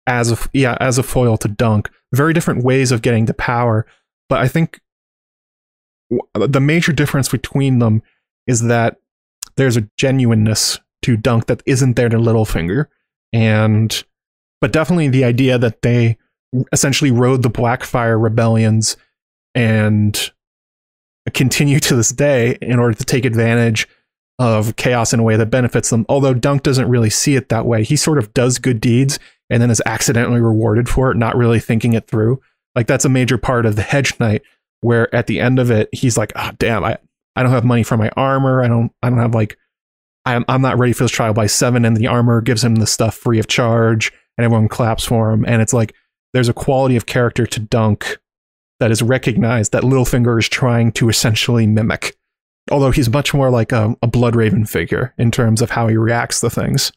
as a yeah as a foil to Dunk. Very different ways of getting to power, but I think the major difference between them is that there's a genuineness to Dunk that isn't there to Littlefinger, and but definitely the idea that they essentially rode the Blackfyre rebellions and continue to this day in order to take advantage of chaos in a way that benefits them. Although Dunk doesn't really see it that way. He sort of does good deeds and then is accidentally rewarded for it, not really thinking it through. Like that's a major part of the Hedge Knight, where at the end of it, he's like, "Oh damn, I I don't have money for my armor. I don't I don't have like I'm I'm not ready for this trial by seven, and the armor gives him the stuff free of charge, and everyone claps for him. And it's like there's a quality of character to Dunk that is recognized that Littlefinger is trying to essentially mimic although he's much more like a, a Bloodraven figure in terms of how he reacts to things.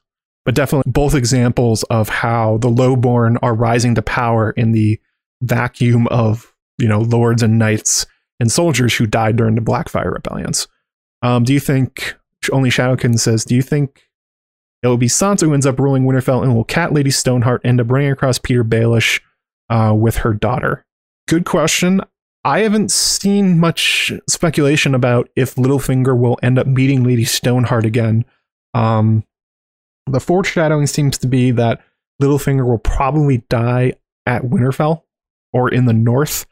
But definitely both examples of how the lowborn are rising to power in the vacuum of, you know, lords and knights and soldiers who died during the Blackfyre rebellions. Um, do you think, only Shadowkin says, do you think it will be Sansa who ends up ruling Winterfell and will Cat Lady Stoneheart end up running across Petyr Baelish uh, with her daughter? Good question. I haven't seen much speculation about if Littlefinger will end up beating Lady Stoneheart again. Um, the foreshadowing seems to be that Littlefinger will probably die at Winterfell or in the north.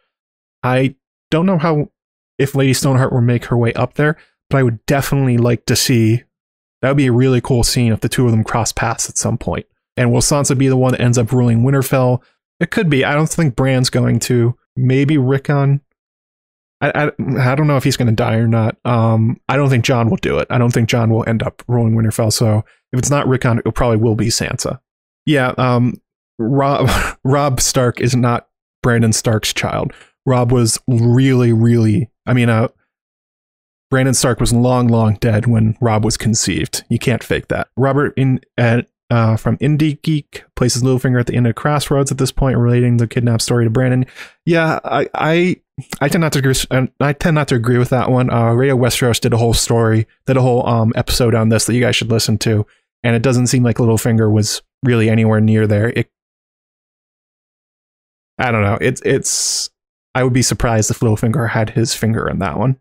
I don't know how if Lady Stoneheart will make her way up there, but I would definitely like to see that would be a really cool scene if the two of them cross paths at some point. And will Sansa be the one that ends up ruling Winterfell? It could be. I don't think Bran's going to. Maybe Rickon. I, I, I don't know if he's going to die or not. Um, I don't think Jon will do it. I don't think Jon will end up ruling Winterfell. So if it's not Rickon, it probably will be Sansa. Yeah. Um, Robb (laughs) Robb Stark is not Brandon Stark's child. Robb was really, really. I mean, uh, Brandon Stark was long, long dead when Robb was conceived. You can't fake that. Robert in at uh, from Indie Geek places Littlefinger at the end of Crossroads at this point, relating the kidnap story to Brandon. Yeah, I, I, I tend not to agree. I tend not to agree with that one. Uh, Radio Westeros did a whole story, did a whole um, episode on this that you guys should listen to, and it doesn't seem like Littlefinger was really anywhere near there. It, I don't know. It's it's. I would be surprised if Littlefinger had his finger in that one.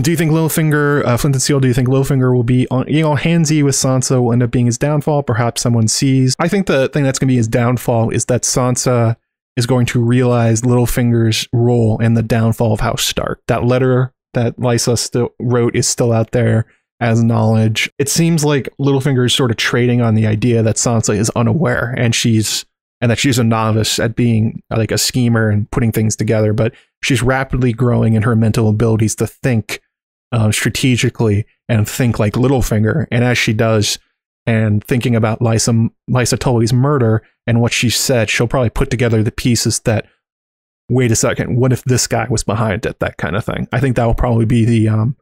Do you think Littlefinger, uh, Flint and Steel, do you think Littlefinger will be on, you know, handsy with Sansa will end up being his downfall? Perhaps someone sees. I think the thing that's going to be his downfall is that Sansa is going to realize Littlefinger's role in the downfall of House Stark. That letter that Lysa still wrote is still out there as knowledge. It seems like Littlefinger is sort of trading on the idea that Sansa is unaware and she's and that she's a novice at being like a schemer and putting things together, but she's rapidly growing in her mental abilities to think uh, strategically and think like Littlefinger. And as she does, and thinking about Lysa, Lysa Tully's murder and what she said, she'll probably put together the pieces that, wait a second, what if this guy was behind it? That kind of thing. I think that will probably be the um,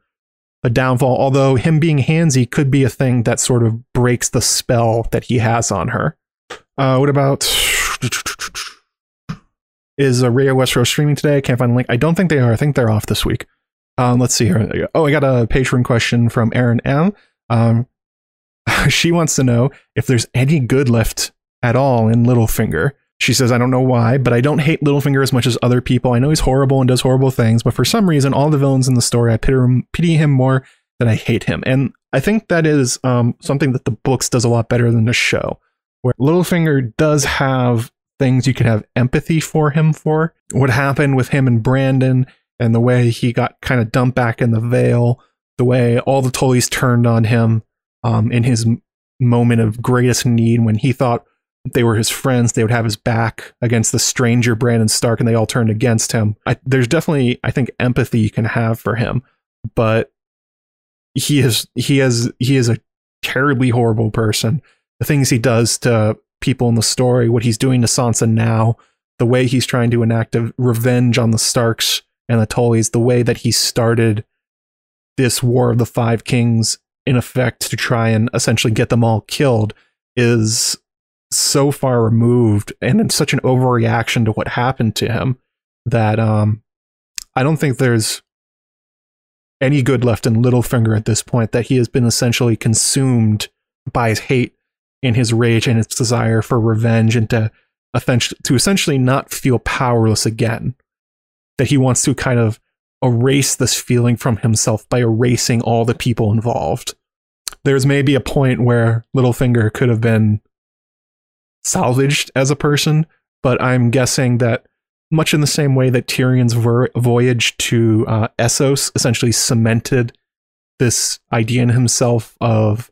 a downfall. Although him being handsy could be a thing that sort of breaks the spell that he has on her. Uh, what about is uh, Radio Westeros streaming today? I can't find a link. I don't think they are. I think they're off this week. Um, let's see here. Oh, I got a patron question from Aaron M. Um, (laughs) she wants to know if there's any good left at all in Littlefinger. She says, I don't know why, but I don't hate Littlefinger as much as other people. I know he's horrible and does horrible things, but for some reason, all the villains in the story, I pity him, pity him more than I hate him. And I think that is um, something that the books does a lot better than the show where Littlefinger does have things you can have empathy for him for. What happened with him and Brandon and the way he got kind of dumped back in the Vale, the way all the Tullys turned on him um, in his moment of greatest need when he thought they were his friends, they would have his back against the stranger Brandon Stark, and they all turned against him. I, there's definitely, I think, empathy you can have for him, but he is he has he is a terribly horrible person the things he does to people in the story, what he's doing to Sansa now, the way he's trying to enact a revenge on the Starks and the Tullys, the way that he started this War of the Five Kings in effect to try and essentially get them all killed is so far removed and in such an overreaction to what happened to him that um, I don't think there's any good left in Littlefinger at this point, that he has been essentially consumed by his hate and his rage and his desire for revenge and to to essentially not feel powerless again. That he wants to kind of erase this feeling from himself by erasing all the people involved. There's maybe a point where Littlefinger could have been salvaged as a person, but I'm guessing that much in the same way that Tyrion's voyage to uh, Essos essentially cemented this idea in himself of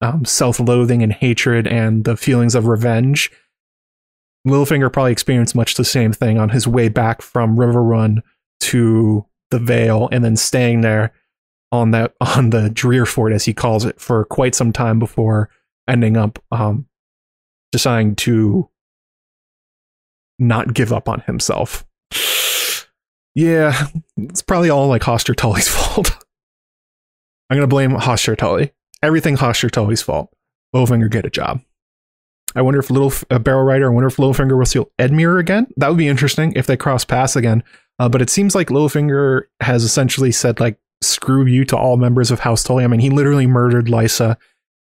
um, self-loathing and hatred and the feelings of revenge. Littlefinger probably experienced much the same thing on his way back from Riverrun to the Vale, and then staying there on that (laughs) on the Drearfort, as he calls it, for quite some time before ending up um, deciding to not give up on himself. Yeah, it's probably all like Hoster Tully's (laughs) fault. I'm gonna blame Hoster Tully everything Hoster Tully's fault. Littlefinger get a job. I wonder if Little uh, Barrel Rider. I wonder if Littlefinger will steal Edmure again. That would be interesting if they cross paths again. Uh, but it seems like Littlefinger has essentially said like screw you to all members of House Tully. I mean, he literally murdered Lysa,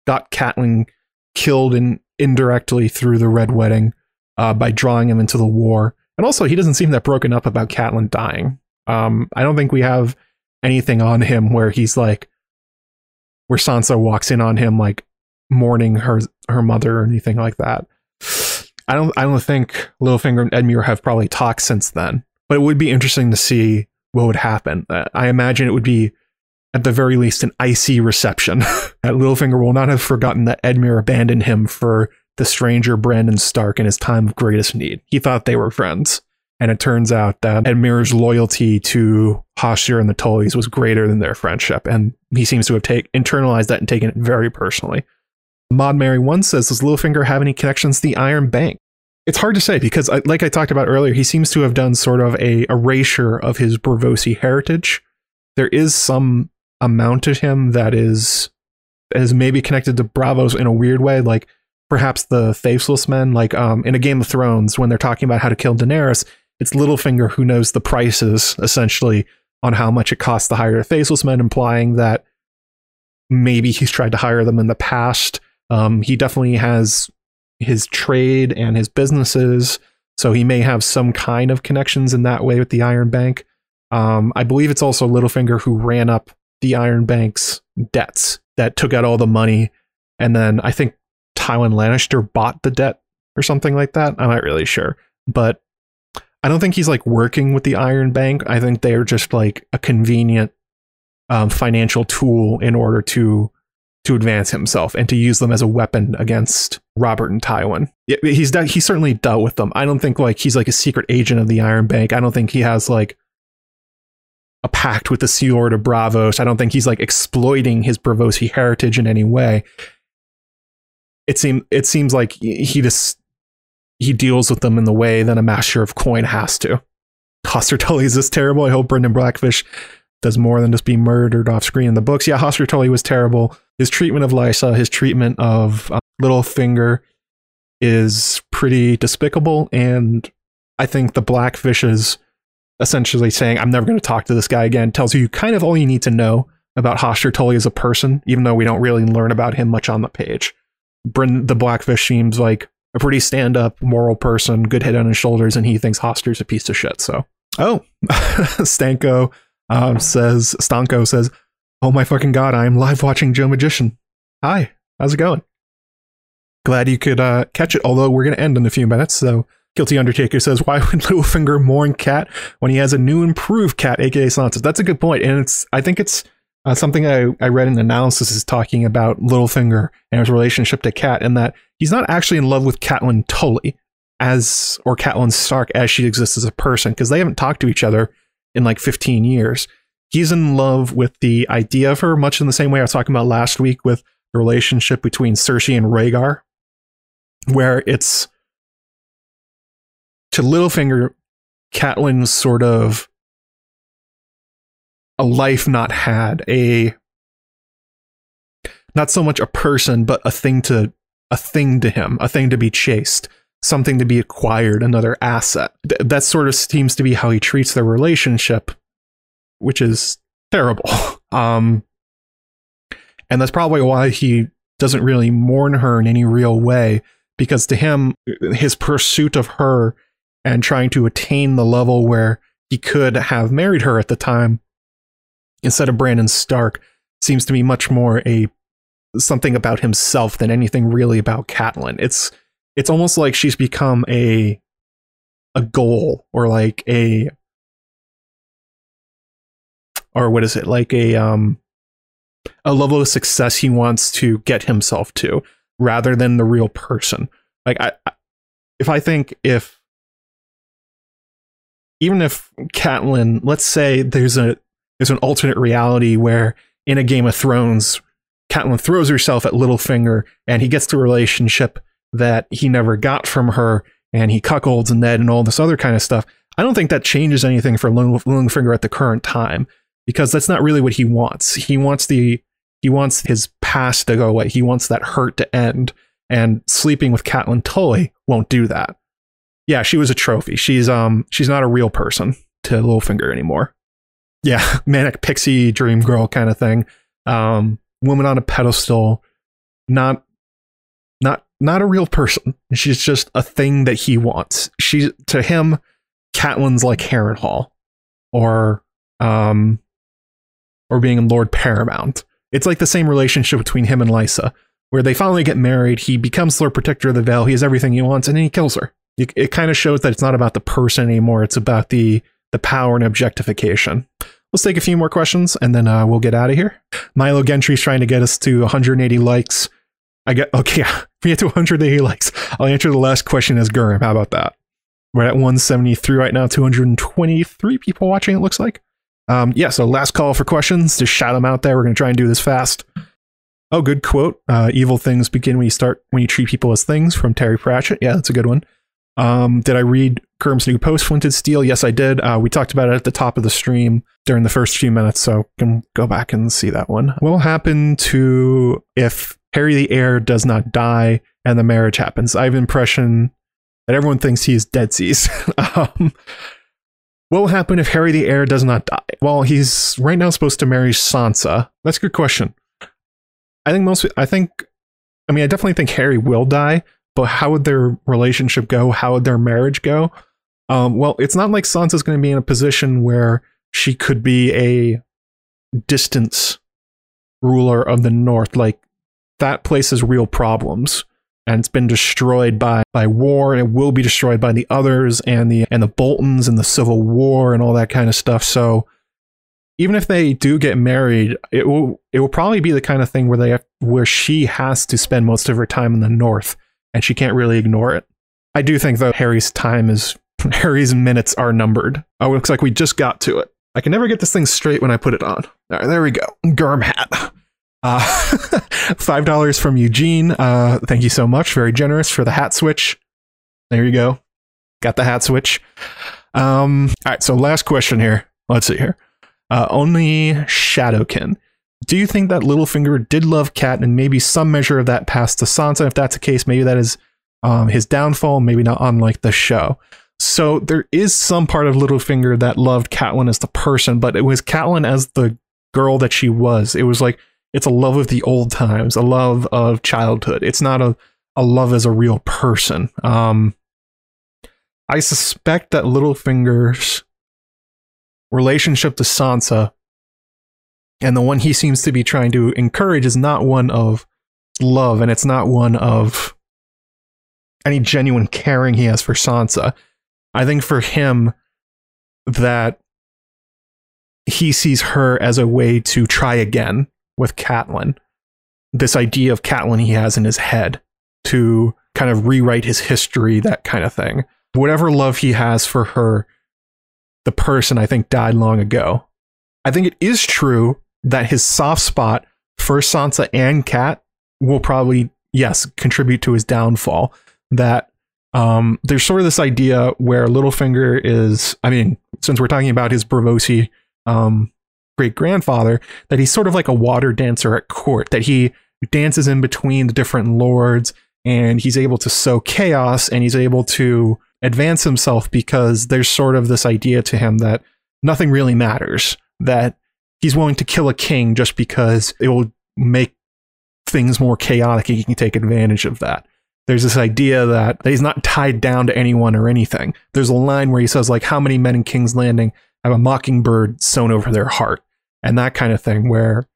got Catelyn killed in, indirectly through the Red Wedding uh, by drawing him into the war. And also, he doesn't seem that broken up about Catelyn dying. Um, I don't think we have anything on him where he's like, where Sansa walks in on him like mourning her her mother or anything like that. I don't I don't think Littlefinger and Edmure have probably talked since then, but it would be interesting to see what would happen. Uh, I imagine it would be at the very least an icy reception. (laughs) that Littlefinger will not have forgotten that Edmure abandoned him for the stranger Brandon Stark in his time of greatest need. He thought they were friends. And it turns out that Edmure's loyalty to Hoster and the Tullys was greater than their friendship. And he seems to have take, internalized that and taken it very personally. Mod Mary 1 says, Does Littlefinger have any connections to the Iron Bank? It's hard to say because, like I talked about earlier, he seems to have done sort of a erasure of his Braavosi heritage. There is some amount to him that is is maybe connected to Braavos in a weird way, like perhaps the faceless men, like um, in a Game of Thrones when they're talking about how to kill Daenerys, it's Littlefinger who knows the prices essentially on how much it costs to hire faceless men, implying that maybe he's tried to hire them in the past. Um, he definitely has his trade and his businesses, so he may have some kind of connections in that way with the Iron Bank. Um, I believe it's also Littlefinger who ran up the Iron Bank's debts that took out all the money, and then I think Tywin Lannister bought the debt or something like that. I'm not really sure, but I don't think he's like working with the Iron Bank. I think they're just like a convenient um, financial tool in order to to advance himself and to use them as a weapon against Robert and Tywin. He's done, he's certainly dealt with them. I don't think like he's like a secret agent of the Iron Bank. I don't think he has like a pact with the Sieur of Braavos. I don't think he's like exploiting his Braavosi heritage in any way. It seems it seems like he just he deals with them in the way that a master of coin has to. Hoster Tully is this terrible. I hope Brynden Blackfish does more than just be murdered off screen in the books. Yeah, Hoster Tully was terrible. His treatment of Lysa, his treatment of uh, Littlefinger is pretty despicable. And I think the Blackfishes essentially saying, I'm never going to talk to this guy again, tells you kind of all you need to know about Hoster Tully as a person, even though we don't really learn about him much on the page. Bryn, the Blackfish seems like a pretty stand up, moral person, good head on his shoulders, and he thinks Hoster's a piece of shit. So, oh, (laughs) Stanko um, says, Stanko says, Oh my fucking god, I am live watching Joe Magician. Hi, how's it going? Glad you could uh, catch it, although we're to end in a few minutes. So, Guilty Undertaker says, Why would Littlefinger mourn Cat when he has a new improved cat, aka Sansa? That's a good. And it's, I think it's uh, something I, I read in analysis is talking about Littlefinger and his relationship to Cat, and that he's not actually in love with Catelyn Tully as or Catelyn Stark as she exists as a person because they haven't talked to each other in like 15 years. He's in love with the idea of her, much in the same way I was talking about last week with the relationship between Cersei and Rhaegar, where it's to Littlefinger, Catelyn's sort of a life not had, a not so much a person, but a thing to a thing to him, a thing to be chased, something to be acquired, another asset. Th- that sort of seems to be how he treats their relationship, which is terrible. (laughs) Um, and that's probably why he doesn't really mourn her in any real way, because to him, his pursuit of her and trying to attain the level where he could have married her at the time instead of Brandon Stark seems to be much more a something about himself than anything really about Catelyn. It's it's almost like she's become a a goal or like a or what is it? Like a um a level of success he wants to get himself to rather than the real person. Like i, I if i think if even if Catelyn, let's say there's a there's an alternate reality where in a Game of Thrones, Catelyn throws herself at Littlefinger and he gets the relationship that he never got from her and he cuckolds and Ned and all this other kind of stuff. I don't think that changes anything for Littlefinger at the current time because that's not really what he wants. He wants the he wants his past to go away. He wants that hurt to end. And sleeping with Catelyn Tully won't do that. Yeah, she was a trophy. She's um she's not a real person to Littlefinger anymore yeah, (laughs) manic pixie dream girl kind of thing. Um, woman on a pedestal, not not not a real person. She's just a thing that he wants. She's to him, Catelyn's like Harrenhal, or um, or being Lord Paramount. It's like the same relationship between him and Lysa, where they finally get married. He becomes Lord Protector of the Vale. He has everything he wants, and then he kills her. It, it kind of shows that it's not about the person anymore. It's about the the power and objectification. Let's take a few more questions and then uh, we'll get out of here. Milo Gentry's trying to get us to 180 likes. I get okay. (laughs) We get to 180 likes. I'll answer the last question as Gurm. How about that? We're at 173 right now. 223 people watching. It looks like. Um, yeah. So last call for questions. Just shout them out there. We're gonna try and do this fast. Oh, good quote. Uh, evil things begin when you start when you treat people as things from Terry Pratchett. Yeah, that's a good one. Um, did I read Kerm's new post Flinted Steel. Yes, I did. Uh, we talked about it at the top of the stream during the first few minutes, so can go back and see that one. What will happen to if Harry the heir does not die and the marriage happens? I have impression that everyone thinks he is dead seas. (laughs) um, what will happen if Harry the heir does not die? Well, he's right now supposed to marry Sansa. That's a good question. I think most. I think. I mean, I definitely think Harry will die, but how would their relationship go? How would their marriage go? Um, well, it's not like Sansa's going to be in a position where she could be a distance ruler of the North. Like that place has real problems, and it's been destroyed by by war, and it will be destroyed by the others and the and the Boltons and the Civil War and all that kind of stuff. So even if they do get married, it will it will probably be the kind of thing where they have, where she has to spend most of her time in the North and she can't really ignore it. I do think though Harry's time is (laughs) Harry's minutes are numbered. Oh, it looks like we just got to it. I can never get this thing straight when I put it on. All right, there we go. Garm hat. Uh, (laughs) Five dollars from Eugene. Uh, thank you so much. Very generous for the hat switch. There you go. Got the hat switch. Um, all right, so last question here. Let's see here. Uh, only Shadowkin. Do you think that Littlefinger did love Cat and maybe some measure of that passed to Sansa? If that's the case, maybe that is um, his downfall, maybe not unlike the show. So there is some part of Littlefinger that loved Catelyn as the person, but it was Catelyn as the girl that she was. It was like it's a love of the old times, a love of childhood. It's not a, a love as a real person. Um, I suspect that Littlefinger's relationship to Sansa and the one he seems to be trying to encourage is not one of love and it's not one of any genuine caring he has for Sansa. I think for him that he sees her as a way to try again with Catelyn. This idea of Catelyn he has in his head to kind of rewrite his history, that kind of thing. Whatever love he has for her, the person I think died long ago. I think it is true that his soft spot for Sansa and Cat will probably, yes, contribute to his downfall. That um, there's sort of this idea where Littlefinger is, I mean, since we're talking about his Braavosi um, great grandfather, that he's sort of like a water dancer at court, that he dances in between the different lords and he's able to sow chaos and he's able to advance himself because there's sort of this idea to him that nothing really matters, that he's willing to kill a king just because it will make things more chaotic and he can take advantage of that. There's this idea that, that he's not tied down to anyone or anything. There's a line where he says, like, how many men in King's Landing have a mockingbird sewn over their heart? And that kind of thing, where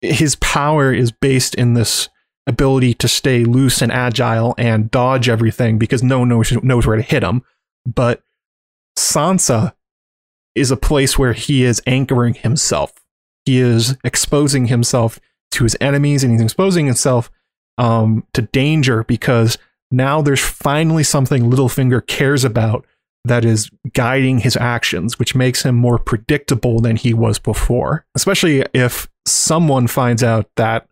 his power is based in this ability to stay loose and agile and dodge everything because no one knows, knows where to hit him. But Sansa is a place where he is anchoring himself. He is exposing himself to his enemies and he's exposing himself um, to danger because now there's finally something Littlefinger cares about that is guiding his actions, which makes him more predictable than he was before. Especially if someone finds out that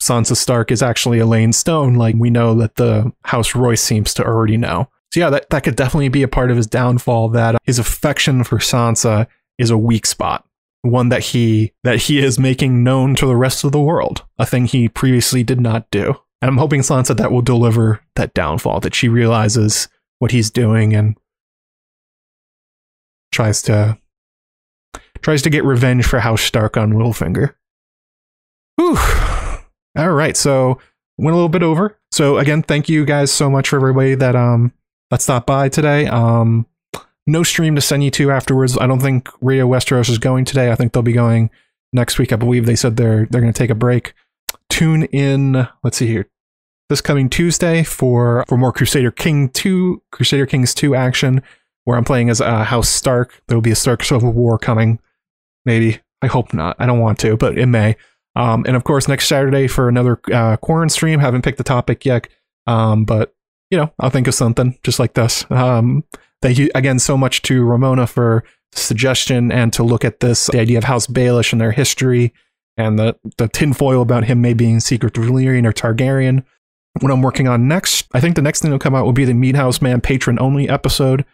Sansa Stark is actually Alayne Stone, like we know that the House Royce seems to already know. So yeah, that, that could definitely be a part of his downfall that his affection for Sansa is a weak spot. One that he that he is making known to the rest of the world, a thing he previously did not do. And I'm hoping Sansa that will deliver that downfall, that she realizes what he's doing and tries to tries to get revenge for House Stark on Littlefinger. Whew. All right, so went a little bit over. So again, thank you guys so much for everybody that um that stopped by today. Um, no stream to send you to afterwards. I don't think Radio Westeros is going today. I think they'll be going next week. I believe they said they're they're going to take a break. Tune in. Let's see here. This coming Tuesday for for more Crusader King two Crusader Kings two action, where I'm playing as uh, House Stark. There will be a Stark Civil War coming. Maybe I hope not. I don't want to, but it may. Um, and of course, next Saturday for another uh, Quarren stream. Haven't picked the topic yet, um, but you know, I'll think of something just like this. Um, thank you again so much to Ramona for suggestion and to look at this, the idea of House Baelish and their history and the, the tinfoil about him maybe being secret Valyrian or Targaryen. What I'm working on next, I think the next thing that'll come out will be the Meathouse Man patron only episode.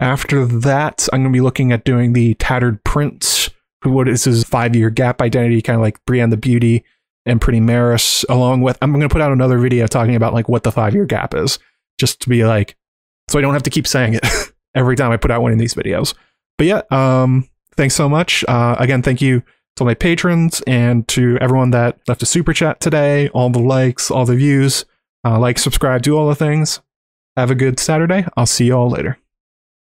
After that, I'm going to be looking at doing the Tattered Prince, who what is his five year gap identity, kind of like Brienne the Beauty and Pretty Meris, along with I'm going to put out another video talking about like what the five year gap is, just to be like, so I don't have to keep saying it (laughs) every time I put out one of these videos. But yeah, um, thanks so much. Uh, again, thank you to my patrons and to everyone that left a super chat today, all the likes, all the views. Uh, like, subscribe, do all the things. Have a good Saturday. I'll see you all later.